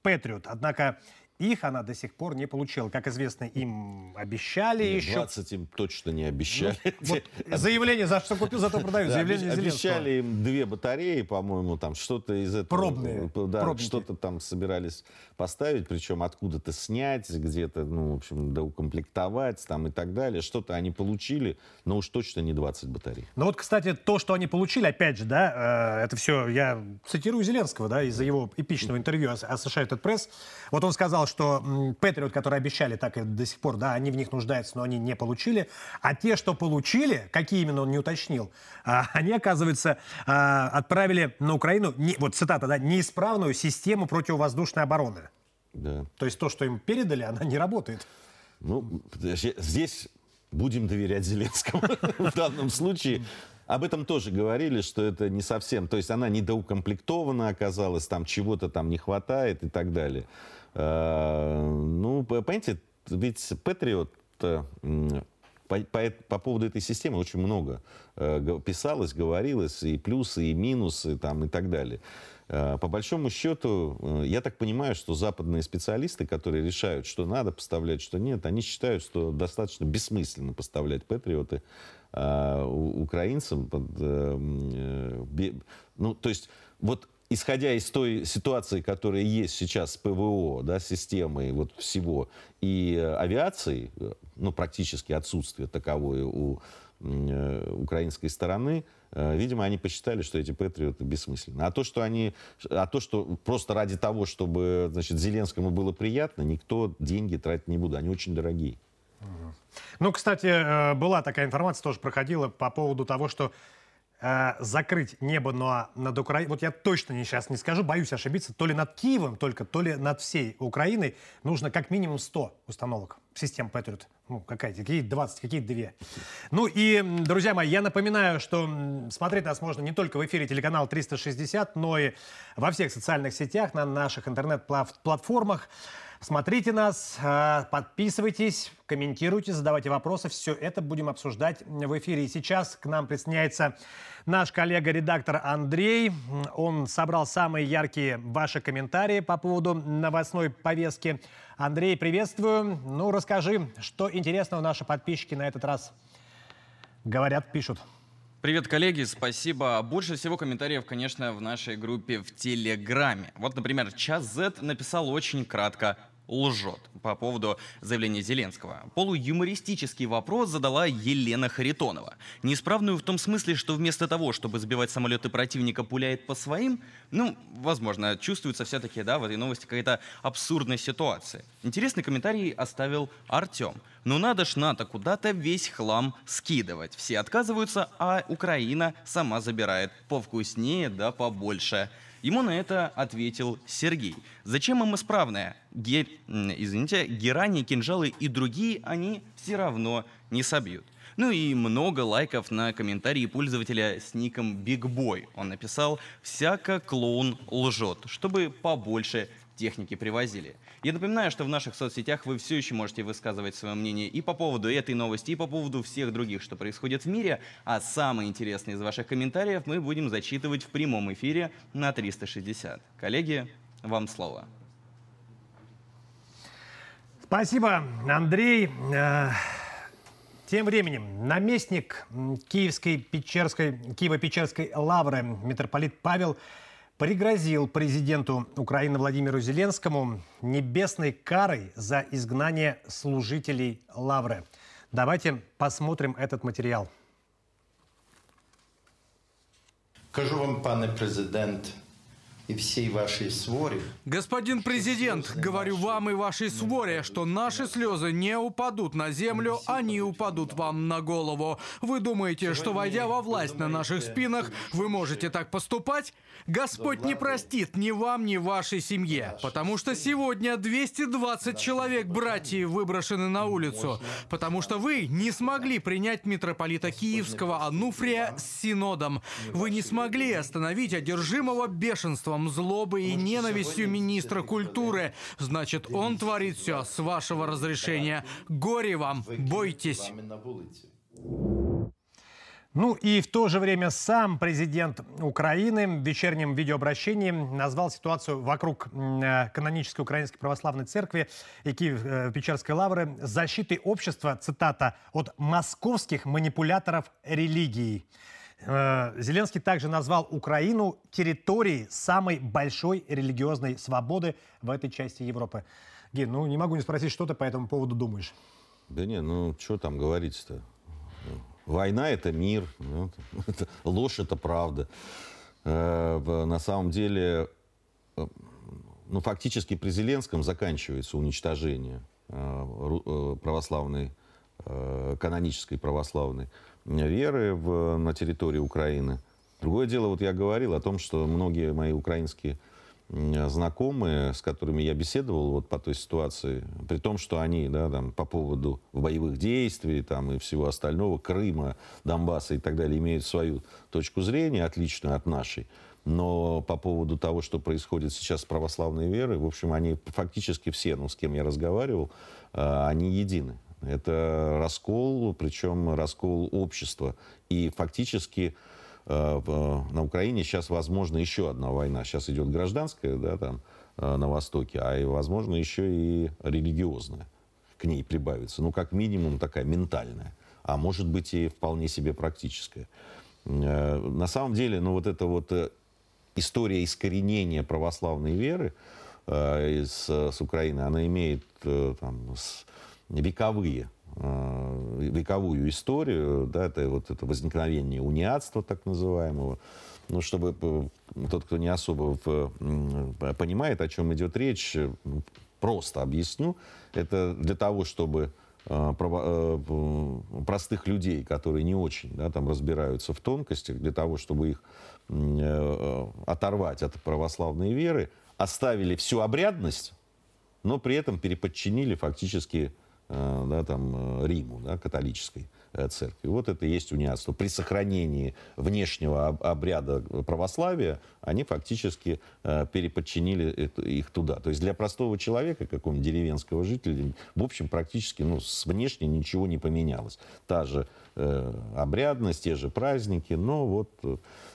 «Патриот». Однако их она до сих пор не получила. Как известно, им обещали Нет, еще... 20 им точно не обещали. Вот заявление, за что купил, зато продаю. Да, Заявление обещали им две батареи, по-моему, там что-то из этого. Пробные, э, Да, что-то там собирались поставить, причем откуда-то снять, где-то, ну, в общем, доукомплектовать там и так далее. Что-то они получили, но уж точно не 20 батарей. Ну вот, кстати, то, что они получили, опять же, да, э, это все, я цитирую Зеленского, да, из-за его эпичного <laughs> интервью Associated Press. Вот он сказал, что Патриот, которые обещали, так и до сих пор, да, они в них нуждаются, но они не получили. А те, что получили, какие именно он не уточнил, а, они, оказывается, а, отправили на Украину, вот цитата, да, неисправную систему противовоздушной обороны. Да. То есть то, что им передали, она не работает. Ну, здесь будем доверять Зеленскому <laughs> в данном случае. Об этом тоже говорили, что это не совсем, то есть она недоукомплектована оказалась, там чего-то там не хватает и так далее. Э, Ну, понимаете, ведь Патриот э, по, по по поводу этой системы очень много э, писалось, говорилось, и плюсы, и минусы, там, и так далее. По большому счету, я так понимаю, что западные специалисты, которые решают, что надо поставлять, что нет, они считают, что достаточно бессмысленно поставлять патриоты украинцам. под, Ну, то есть, вот исходя из той ситуации, которая есть сейчас с ПВО, да, системой вот всего, и э, авиации, э, ну, практически отсутствие таковой у э, украинской стороны, видимо, они посчитали, что эти патриоты бессмысленны. А то, что они, а то, что просто ради того, чтобы, значит, Зеленскому было приятно, никто деньги тратить не будет. Они очень дорогие. Ну, кстати, была такая информация, тоже проходила по поводу того, что э, закрыть небо на- над Украиной, вот я точно не, сейчас не скажу, боюсь ошибиться, то ли над Киевом только, то ли над всей Украиной нужно как минимум 100 установок систем Patriot. Ну, какая-то, какие 20, какие 2. Ну и, друзья мои, я напоминаю, что смотреть нас можно не только в эфире телеканал 360, но и во всех социальных сетях, на наших интернет-платформах. Смотрите нас, э, подписывайтесь, комментируйте, задавайте вопросы. Все это будем обсуждать в эфире. И сейчас к нам присоединяется наш коллега-редактор Андрей. Он собрал самые яркие ваши комментарии по поводу новостной повестки. Андрей, приветствую. Ну, расскажи, что интересного наши подписчики на этот раз говорят, пишут. Привет, коллеги, спасибо. Больше всего комментариев, конечно, в нашей группе в Телеграме. Вот, например, Час Z написал очень кратко лжет по поводу заявления Зеленского. Полуюмористический вопрос задала Елена Харитонова. Неисправную в том смысле, что вместо того, чтобы сбивать самолеты противника, пуляет по своим, ну, возможно, чувствуется все-таки, да, в этой новости какая-то абсурдная ситуация. Интересный комментарий оставил Артем. Ну надо ж НАТО куда-то весь хлам скидывать. Все отказываются, а Украина сама забирает. Повкуснее да побольше. Ему на это ответил Сергей. Зачем им исправное? Ге- Извините, герани, кинжалы и другие они все равно не собьют. Ну и много лайков на комментарии пользователя с ником BigBoy. Он написал «Всяко клоун лжет», чтобы побольше техники привозили. Я напоминаю, что в наших соцсетях вы все еще можете высказывать свое мнение и по поводу этой новости, и по поводу всех других, что происходит в мире. А самые интересные из ваших комментариев мы будем зачитывать в прямом эфире на 360. Коллеги, вам слово. Спасибо, Андрей. Э, Тем временем наместник Киевской Печерской, Киево-Печерской лавры митрополит Павел пригрозил президенту Украины Владимиру Зеленскому небесной карой за изгнание служителей лавры. Давайте посмотрим этот материал. Кажу вам, пане президент, и всей вашей своре. Господин президент, говорю вам и вашей своре, что наши слезы не упадут на землю, они упадут вам на голову. Вы думаете, что войдя во власть на наших спинах, вы можете так поступать? Господь не простит ни вам, ни вашей семье, потому что сегодня 220 человек братьев выброшены на улицу, потому что вы не смогли принять митрополита Киевского Ануфрия с синодом. Вы не смогли остановить одержимого бешенством гневом, злобой и ненавистью министра культуры. Значит, он творит все с вашего разрешения. Горе вам, бойтесь. Ну и в то же время сам президент Украины в вечернем видеообращении назвал ситуацию вокруг э, канонической украинской православной церкви и Киев-Печерской э, лавры защитой общества, цитата, от московских манипуляторов религии. Э, Зеленский также назвал Украину территорией самой большой религиозной свободы в этой части Европы. Ген, ну не могу не спросить, что ты по этому поводу думаешь? Да не, ну что там говорить-то? Война – это мир, ну, <laughs> это, ложь – это правда. Э, на самом деле, э, ну, фактически при Зеленском заканчивается уничтожение православной, канонической православной веры в, на территории Украины. Другое дело, вот я говорил о том, что многие мои украинские знакомые, с которыми я беседовал вот по той ситуации, при том, что они да, там, по поводу боевых действий там, и всего остального, Крыма, Донбасса и так далее, имеют свою точку зрения, отличную от нашей. Но по поводу того, что происходит сейчас с православной верой, в общем, они фактически все, ну, с кем я разговаривал, а, они едины. Это раскол, причем раскол общества. И фактически э, на Украине сейчас, возможно, еще одна война. Сейчас идет гражданская, да, там, э, на Востоке, а, и, возможно, еще и религиозная к ней прибавится. Ну, как минимум, такая ментальная. А может быть, и вполне себе практическая. Э, на самом деле, ну, вот эта вот история искоренения православной веры с, с Украины, она имеет там, с, вековые э, вековую историю, да, это вот это возникновение униатства так называемого, ну, чтобы э, тот, кто не особо понимает, о чем идет речь, просто объясню. Это для того, чтобы э, простых людей, которые не очень да, там разбираются в тонкостях, для того, чтобы их оторвать от православной веры, оставили всю обрядность, но при этом переподчинили фактически Э, да, там, э, Риму, да, католической э, церкви. Вот это и есть униатство. При сохранении внешнего обряда православия они фактически переподчинили их туда. То есть для простого человека, какого-нибудь деревенского жителя, в общем, практически ну, с внешне ничего не поменялось. Та же э, обрядность, те же праздники, но вот...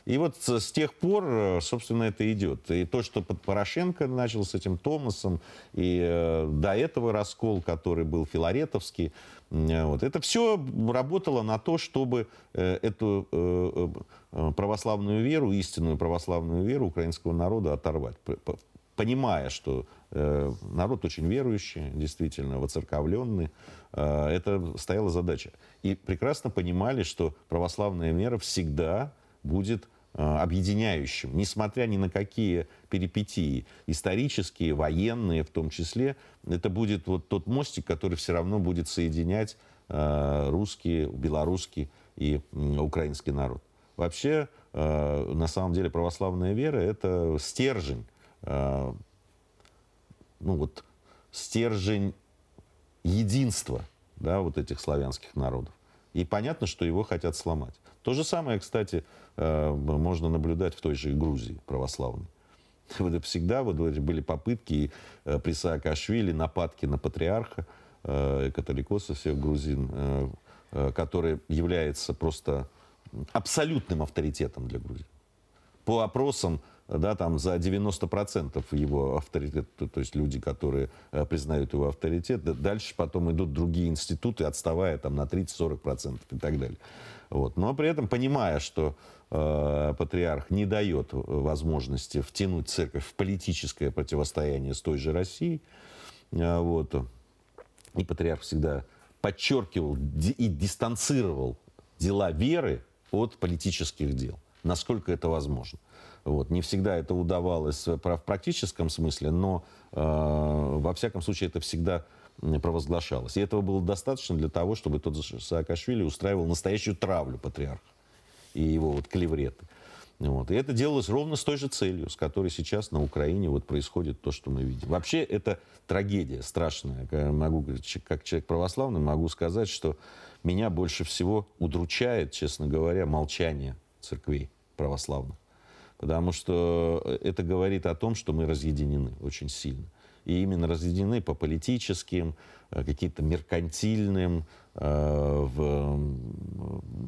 И вот с тех пор, собственно, это идет. И то, что под Порошенко начал с этим Томасом, и э, до этого раскол, который был филаретовский, вот, это все работало на то, чтобы э, эту э, э, православную веру, истинную православную веру украинского народа оторвать понимая, что э, народ очень верующий, действительно воцерковленный, э, это стояла задача. И прекрасно понимали, что православная вера всегда будет э, объединяющим, несмотря ни на какие перипетии, исторические, военные в том числе, это будет вот тот мостик, который все равно будет соединять э, русский, белорусский и украинский народ. Вообще, на самом деле, православная вера – это стержень ну вот, стержень единства да, вот этих славянских народов. И понятно, что его хотят сломать. То же самое, кстати, э, можно наблюдать в той же Грузии православной. <laughs> Вот всегда вот были попытки э, при Саакашвили, нападки на патриарха, католикоса всех грузин, который является просто абсолютным авторитетом для Грузии. По опросам да, там за 90% его авторитет, то есть люди, которые э, признают его авторитет, дальше потом идут другие институты, отставая там на 30-40% и так далее. Вот. Но при этом, понимая, что э, патриарх не дает возможности втянуть церковь в политическое противостояние с той же Россией, э, вот, и патриарх всегда подчеркивал и дистанцировал дела веры от политических дел. насколько это возможно. Вот. Не всегда это удавалось в практическом смысле, но э, во всяком случае это всегда провозглашалось. И этого было достаточно для того, чтобы тот же Саакашвили устраивал настоящую травлю патриарха и его вот клевреты. Вот. И это делалось ровно с той же целью, с которой сейчас на Украине вот происходит то, что мы видим. Вообще это трагедия страшная. Я могу, как человек православный, могу сказать, что меня больше всего удручает, честно говоря, молчание церквей православных. Потому что это говорит о том, что мы разъединены очень сильно. И именно разъединены по политическим, э, каким-то меркантильным э,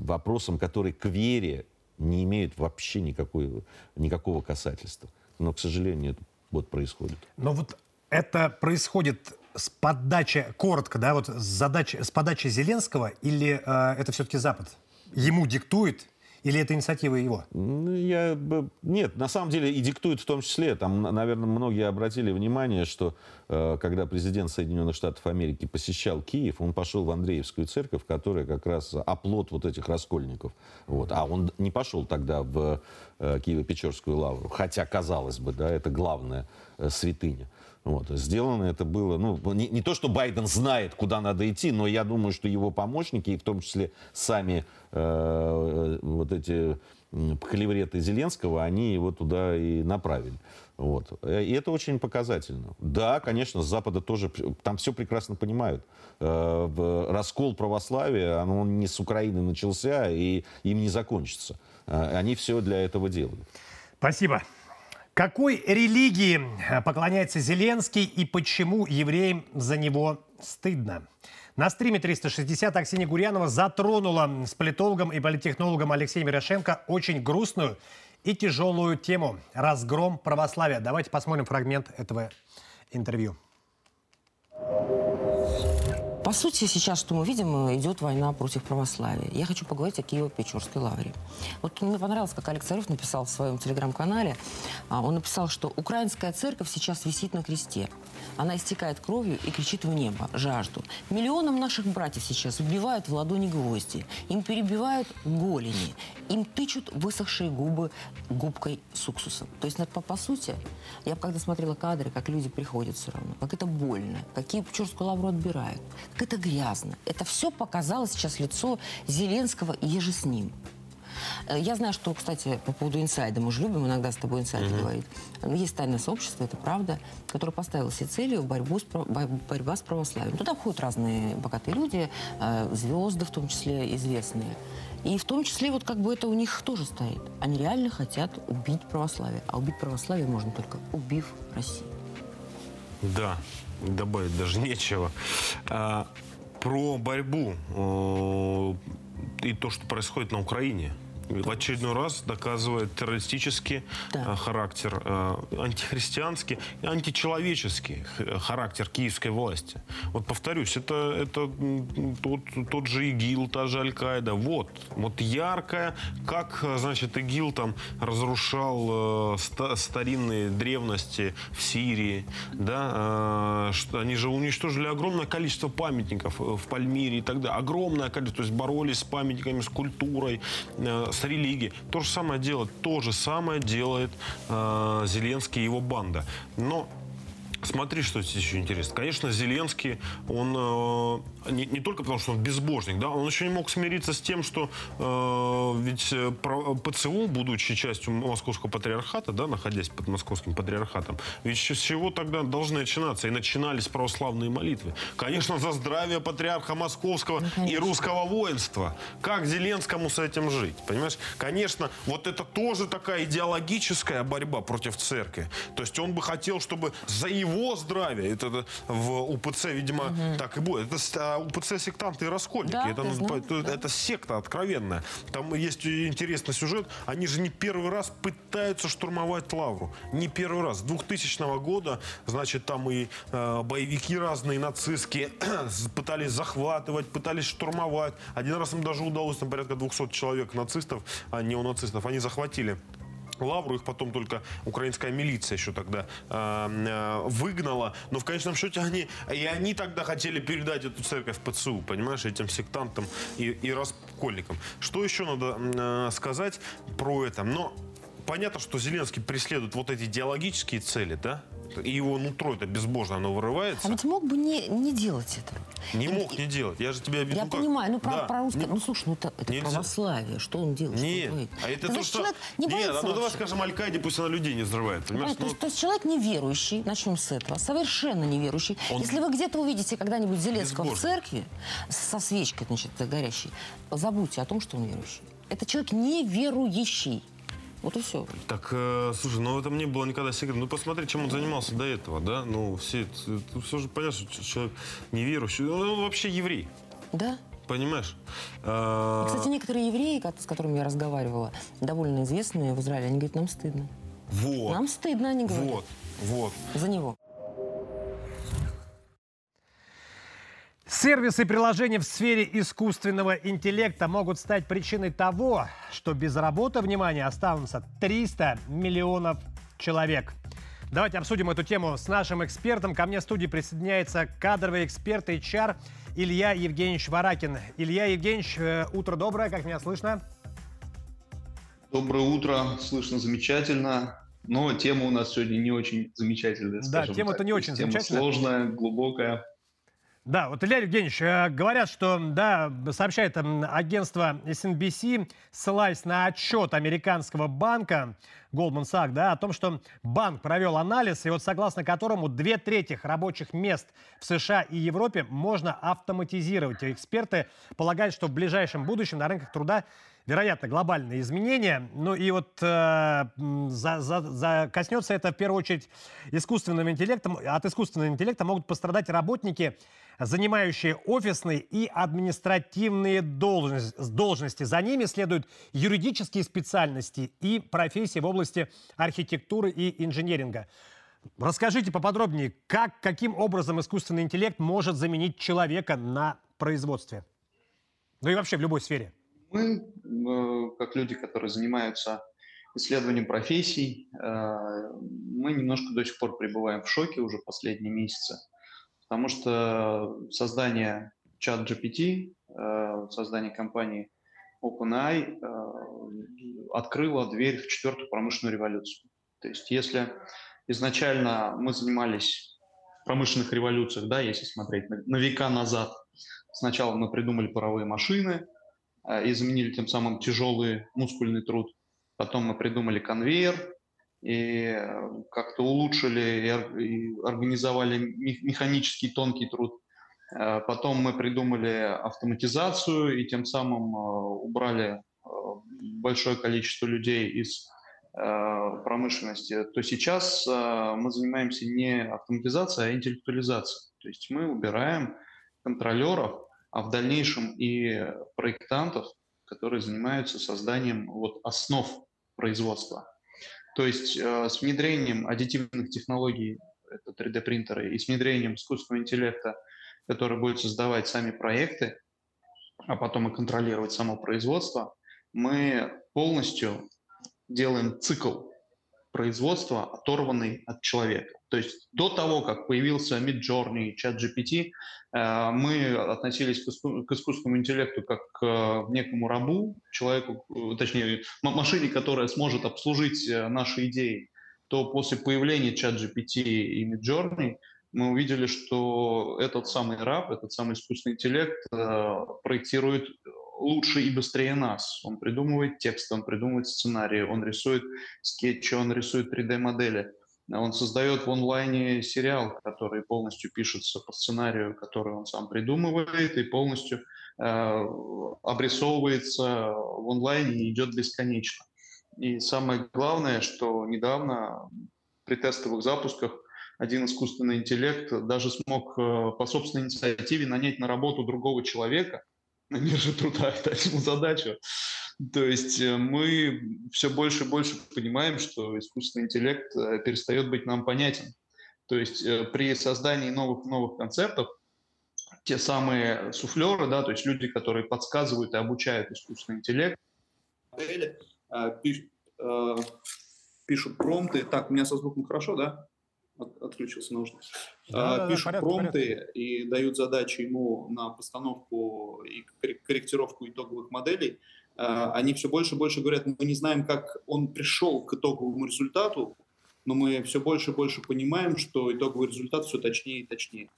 вопросам, которые к вере не имеют вообще никакой, никакого касательства. Но, к сожалению, это вот происходит. Но вот это происходит с подачи, коротко, да, вот с, задач, с подачи Зеленского или э, это все-таки Запад? Ему диктует или это инициатива его? Ну, я, нет, на самом деле и диктует в том числе. Там, наверное, многие обратили внимание, что э, когда президент Соединенных Штатов Америки посещал Киев, он пошел в Андреевскую церковь, которая как раз оплот вот этих раскольников. Вот. А он не пошел тогда в э, Киево-Печорскую лавру. Хотя, казалось бы, да, это главная э, святыня. Вот. Сделано это было, ну, не, не то, что Байден знает, куда надо идти, но я думаю, что его помощники, и в том числе сами э, вот эти клевреты Зеленского, они его туда и направили. Вот. И это очень показательно. Да, конечно, с Запада тоже, там все прекрасно понимают. Э, раскол православия, он не с Украины начался и им не закончится. Э, они все для этого делают. Спасибо. Какой религии э, поклоняется Зеленский и почему евреям за него стыдно? На стриме 360 Аксинья Гурьянова затронула с политологом и политтехнологом Алексеем Ярошенко очень грустную и тяжелую тему – разгром православия. Давайте посмотрим фрагмент этого интервью. По сути, сейчас, что мы видим, идет война против православия. Я хочу поговорить о Киево-Печорской лавре. Вот мне понравилось, как Алекс Царев написал в своем телеграм-канале. А, он написал, что украинская церковь сейчас висит на кресте. Она истекает кровью и кричит в небо, жажду. Миллионам наших братьев сейчас убивают в ладони гвозди. Им перебивают голени. Им тычут высохшие губы губкой с уксусом. То есть, по, по сути, я когда смотрела кадры, как люди приходят все равно, как это больно, какие Печорскую лавру отбирают, как это грязно. Это все показало сейчас лицо Зеленского и еже с ним. Э, я знаю, что, кстати, по поводу инсайда, мы же любим иногда с тобой инсайды mm-hmm. говорить. Есть тайное сообщество, это правда, которое поставило себе целью борьбу с, борьба с православием. Туда входят разные богатые люди, э, звезды в том числе известные. И в том числе вот как бы это у них тоже стоит. Они реально хотят убить православие. А убить православие можно только убив Россию. Да, добавить даже <laughs> нечего. А, про борьбу э, и то, что происходит на Украине – в очередной раз доказывает террористический да. Э, характер, э, антихристианский античеловеческий характер киевской власти. Вот повторюсь, это, это тот, тот же ИГИЛ, та же Аль-Каида. Вот, вот яркая, как, значит, ИГИЛ там разрушал э, старинные древности в Сирии, да, что они же уничтожили огромное количество памятников в Пальмире и так далее. Огромное количество, то есть боролись с памятниками, с культурой, с религией. То же самое делает, то же самое делает э, Зеленский и его банда. Но Смотри, что здесь еще интересно. Конечно, Зеленский, он э, не, не только потому, что он безбожник, да, он еще не мог смириться с тем, что э, ведь э, ПЦУ, будучи частью Московского патриархата, да, находясь под Московским патриархатом, ведь с чего тогда должны начинаться? И начинались православные молитвы. Конечно, за здравие патриарха Московского ну, и русского воинства. Как Зеленскому с этим жить? Понимаешь? Конечно, вот это тоже такая идеологическая борьба против церкви. То есть он бы хотел, чтобы за его его здравия. Это в УПЦ, видимо, угу. так и будет. Это а, УПЦ сектанты и раскольники. Да, это, знаю, это, да. это секта откровенная. Там есть интересный сюжет. Они же не первый раз пытаются штурмовать Лавру. Не первый раз. С 2000 года, значит, там и э, боевики разные, нацистские, <clears throat> пытались захватывать, пытались штурмовать. Один раз им даже удалось, там порядка 200 человек нацистов, а неонацистов, они захватили лавру, их потом только украинская милиция еще тогда э, выгнала. Но в конечном счете они, и они тогда хотели передать эту церковь ПЦУ, понимаешь, этим сектантам и, и раскольникам. Что еще надо э, сказать про это? Но понятно, что Зеленский преследует вот эти идеологические цели, да? И его нутро это безбожно, оно вырывается. А ведь мог бы не, не делать это. Не мог не делать. Я же тебе объясню. Я ну как? понимаю, ну про, Да. про русское. Не- Ну слушай, ну это, это Нельзя. православие. Что он делает? Что он Нет, а это То то, что... человек не Нет, а ну давай скажем Аль-Каиде, пусть она людей не взрывает, понимаешь? То, Ну, есть, то есть человек неверующий, начнем с этого, совершенно неверующий. Он- Если вы где-то увидите когда-нибудь Зеленского в Безбожный. церкви со свечкой, значит, горящей, забудьте о том, что он верующий. Это человек неверующий. Вот и все. Так, э, слушай, ну это не было никогда секретом. Ну посмотри, чем он занимался до этого, да? Ну, все, все же понятно, что человек неверующий. Ну, Он вообще еврей, Да? понимаешь? А, кстати, некоторые евреи, с которыми я разговаривала, довольно известные в Израиле, они говорят, нам стыдно. Вот, Нам стыдно, они говорят, вот, вот. за него. Сервисы и приложения в сфере искусственного интеллекта могут стать причиной того, что без работы, внимание, останутся 300 миллионов человек. Давайте обсудим эту тему с нашим экспертом. Ко мне в студии присоединяется кадровый эксперт HR Илья Евгеньевич Варакин. Илья Евгеньевич, э, утро доброе, как меня слышно? Доброе утро, слышно замечательно. Но тема у нас сегодня не очень замечательная. Да, тема-то не очень тема замечательная. сложная, глубокая. Да, вот Илья Евгеньевич, э, говорят, что, да, сообщает м, агентство SNBC, ссылаясь на отчет американского банка Goldman Sachs, да, о том, что банк провел анализ, и вот согласно которому две трети рабочих мест в США и Европе можно автоматизировать. Эксперты полагают, что в ближайшем будущем на рынках труда вероятно, глобальные изменения. Ну и вот э, за, за- за- коснется это в первую очередь искусственным интеллектом. От искусственного интеллекта могут пострадать работники, занимающие офисные и административные должности. должности. За ними следуют юридические специальности и профессии в области архитектуры и инженеринга. Расскажите поподробнее, как, каким образом искусственный интеллект может заменить человека на производстве? Ну и вообще в любой сфере. Мы, э, как люди, которые занимаются исследованием профессий, э, мы немножко до сих пор пребываем в шоке уже последние месяцы, потому что создание чат GPT, э, создание компании OpenAI открыло дверь в четвертую промышленную революцию. То есть если изначально мы занимались промышленных революциях, да, если смотреть на, века назад, сначала мы придумали паровые машины, и заменили тем самым тяжелый мускульный труд. Потом мы придумали конвейер и э, как-то улучшили и, ор- и организовали мех- механический тонкий труд. Э, Потом мы придумали автоматизацию и тем самым э, убрали э, большое количество людей из э, промышленности, то сейчас э, мы занимаемся не автоматизацией, а интеллектуализацией. То есть мы убираем контролеров, а в дальнейшем и проектантов, которые занимаются созданием вот основ производства. То есть э, с внедрением аддитивных технологий, это 3D-принтеры, и с внедрением искусственного интеллекта, который будет создавать сами проекты, а потом и контролировать само производство, мы полностью делаем цикл производства, оторванный от человека. То есть до того, как появился Midjourney, ChatGPT, э, мы относились к иску- к искусственному интеллекту как к некому рабу, человеку, э, точнее, машине, которая сможет обслужить э, наши идеи, то после появления ChatGPT и Midjourney мы увидели, что этот самый раб, этот самый искусственный интеллект э, проектирует лучше и быстрее нас. Он придумывает тексты, он придумывает сценарии, он рисует скетчи, он рисует 3D-модели. Он создает в онлайне сериал, который полностью пишется по сценарию, который он сам придумывает, и полностью э, обрисовывается в онлайне и идет бесконечно. И самое главное, что недавно при тестовых запусках один искусственный интеллект даже смог э, по собственной инициативе нанять на работу другого человека бирже труда <laughs> ему задачу. То есть э, мы все больше и больше понимаем, что искусственный интеллект э, перестает быть нам понятен. То есть э, при создании новых новых концептов те самые суфлеры, да, то есть люди, которые подсказывают и обучают искусственный интеллект, модели, пиш- э, пишут промты. Так, у меня со звуком хорошо, да? От, отключился наушник. Да, А, да, пишут промпты и дают задачи ему на постановку и корре- корректировку итоговых моделей. А, Они все больше и больше говорят, мы не знаем, как он пришел к итоговому результату, но мы все больше и больше понимаем, что итоговый результат все точнее и точнее.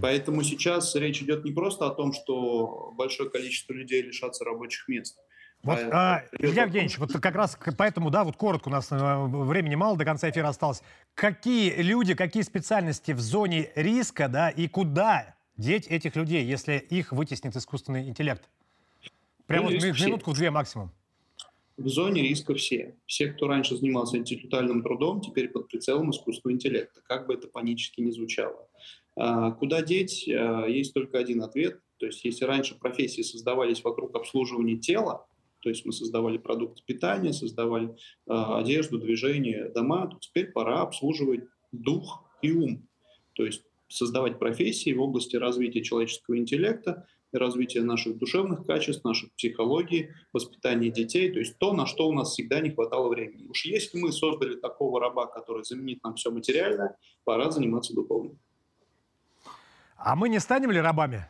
Поэтому сейчас речь идет не просто о том, что большое количество людей лишатся рабочих мест. Вот, а Илья Евгеньевич, вот как раз поэтому, да, вот коротко, у нас э, времени мало, до конца эфира осталось. Какие люди, какие специальности в зоне риска, да, и куда деть этих людей, если их вытеснит искусственный интеллект? Прямо вот Ну, риск ми- все. минутку, две максимум. В зоне риска все. Все, кто раньше занимался интеллектуальным трудом, теперь под прицелом искусственного интеллекта. Как бы это панически не звучало. А, Куда деть? А, Есть только один ответ. То есть если раньше профессии создавались вокруг обслуживания тела, то есть мы создавали продукты питания, создавали а, одежду, движение, дома, то теперь пора обслуживать дух и ум. То есть создавать профессии в области развития человеческого интеллекта, развития наших душевных качеств, нашей психологии, воспитания детей, то есть то, на что у нас всегда не хватало времени. Уж если мы создали такого раба, который заменит нам все материальное, пора заниматься духовным. А мы не станем ли рабами?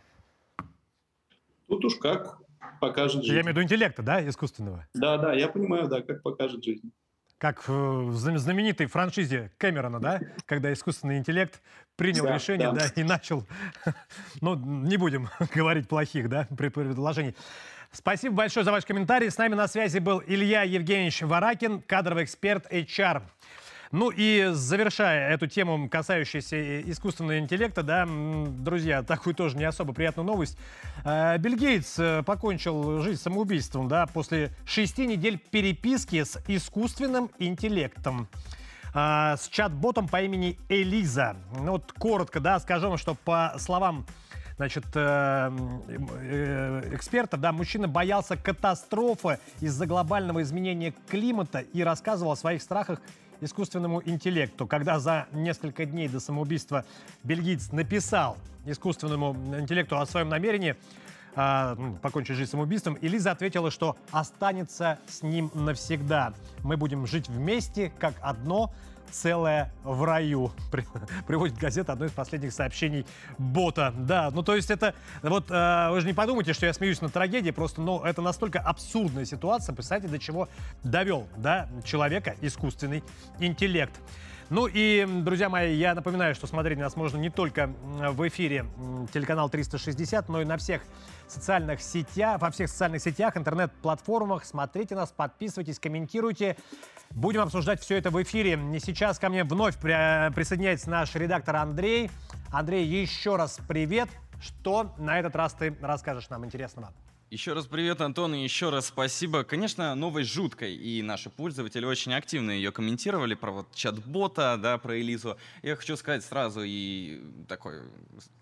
Тут уж как покажет жизнь. Я имею в виду интеллекта, да, искусственного? Да, да, я понимаю, да, как покажет жизнь. Как в зна- знаменитой франшизе Кэмерона, да, <laughs> когда искусственный интеллект принял Да, решение, да. да. и начал, <laughs> ну, не будем <laughs> говорить плохих, да, пред- предложений. Спасибо большое за ваш комментарий. С нами на связи был Илья Евгеньевич Варакин, кадровый эксперт HR. Ну и завершая эту тему, касающуюся искусственного интеллекта, да, друзья, такую тоже не особо приятную новость. Э, Билл Гейтс э, покончил жизнь самоубийством, да, после шести недель переписки с искусственным интеллектом а, с чат-ботом по имени Элиза. Ну вот коротко, да, скажем, что по словам значит, э, э, экспертов, да, мужчина боялся катастрофы из-за глобального изменения климата и рассказывал о своих страхах искусственному интеллекту. Когда за несколько дней до самоубийства бельгиец написал искусственному интеллекту о своем намерении ну, покончить жизнь самоубийством, и Лиза ответила, что останется с ним навсегда. Мы будем жить вместе, как одно целое в раю. <laughs> При- Приводит газета одно из последних сообщений бота. Да, ну то есть это, вот э, вы же не подумайте, что я смеюсь над трагедией, просто, ну это настолько абсурдная ситуация, представьте, до чего довел, да, человека искусственный интеллект. Ну и, друзья мои, я напоминаю, что смотреть нас можно не только в эфире телеканал 360, но и на всех социальных сетях, во всех социальных сетях, интернет-платформах. Смотрите нас, подписывайтесь, комментируйте. Будем обсуждать все это в эфире. И сейчас ко мне вновь при- присоединяется наш редактор Андрей. Андрей, еще раз привет. Что на этот раз ты расскажешь нам интересного? Еще раз привет, Антон, и еще раз спасибо. Конечно, новость жуткой, и наши пользователи очень активно ее комментировали про вот чат-бота, да, про Элизу. Я хочу сказать сразу и такой,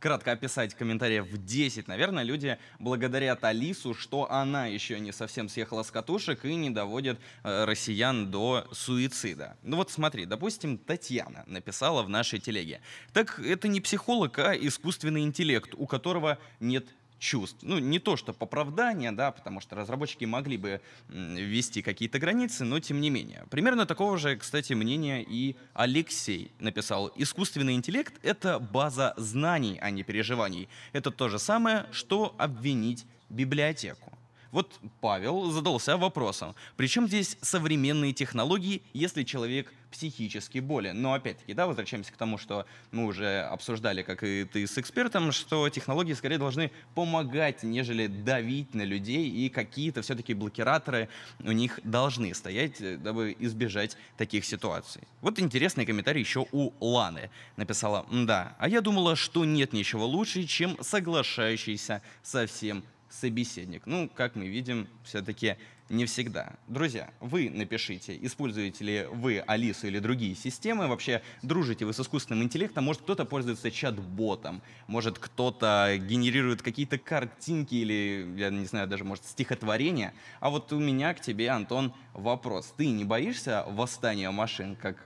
кратко описать комментариев в 10. Наверное, люди благодарят Алису, что она еще не совсем съехала с катушек и не доводит э, россиян до суицида. Ну вот смотри, допустим, Татьяна написала в нашей телеге. Так это не психолог, а искусственный интеллект, у которого нет чувств. Ну, не то, что оправдание, да, потому что разработчики могли бы ввести какие-то границы, но тем не менее. Примерно такого же, кстати, мнения и Алексей написал. Искусственный интеллект — это база знаний, а не переживаний. Это то же самое, что обвинить библиотеку. Вот Павел задался вопросом, причем здесь современные технологии, если человек психически болен? Но опять-таки, да, возвращаемся к тому, что мы уже обсуждали, как и ты с экспертом, что технологии скорее должны помогать, нежели давить на людей, и какие-то все-таки блокираторы у них должны стоять, э, дабы избежать таких ситуаций. Вот интересный комментарий еще у Ланы. Написала, да, а я думала, что нет ничего лучше, чем соглашающийся со всем собеседник. Ну, как мы видим, все-таки не всегда. Друзья, вы напишите, используете ли вы Алису или другие системы, вообще дружите вы с искусственным интеллектом, может кто-то пользуется чат-ботом, может кто-то генерирует какие-то картинки или, я не знаю, даже может стихотворения. А вот у меня к тебе, Антон, вопрос. Ты не боишься восстания машин, как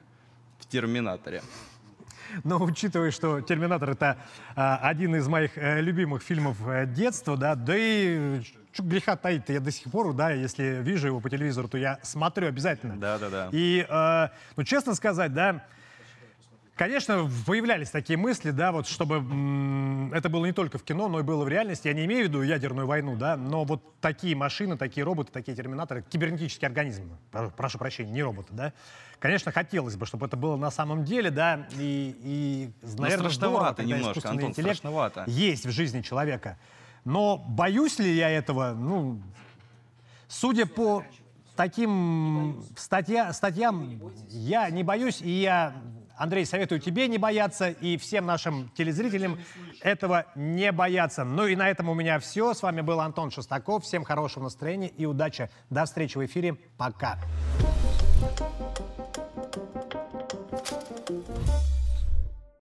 в «Терминаторе»? Но учитывая, что «Терминатор» — это а, один из моих э, любимых фильмов э, детства, да, да и что греха таить я до сих пор, да, если вижу его по телевизору, то я смотрю обязательно. Да, да, да. И, э, ну, честно сказать, да, Конечно, появлялись такие мысли, да, вот чтобы это было не только в кино, но и было в реальности. Я не имею в виду ядерную войну, да, но вот такие машины, такие роботы, такие терминаторы, кибернетические организмы, про- прошу прощения, не роботы, да. Конечно, хотелось бы, чтобы это было на самом деле, да, и, и наверное, здорово, страшновато когда немножко, искусственный Антон, интеллект страшновато. есть в жизни человека. Но боюсь ли я этого? Ну, судя по таким статья, статьям, я не боюсь, и я, Андрей, советую тебе не бояться, и всем нашим телезрителям этого не бояться. Ну и на этом у меня все. С вами был Антон Шестаков. Всем хорошего настроения и удачи. До встречи в эфире. Пока. Thank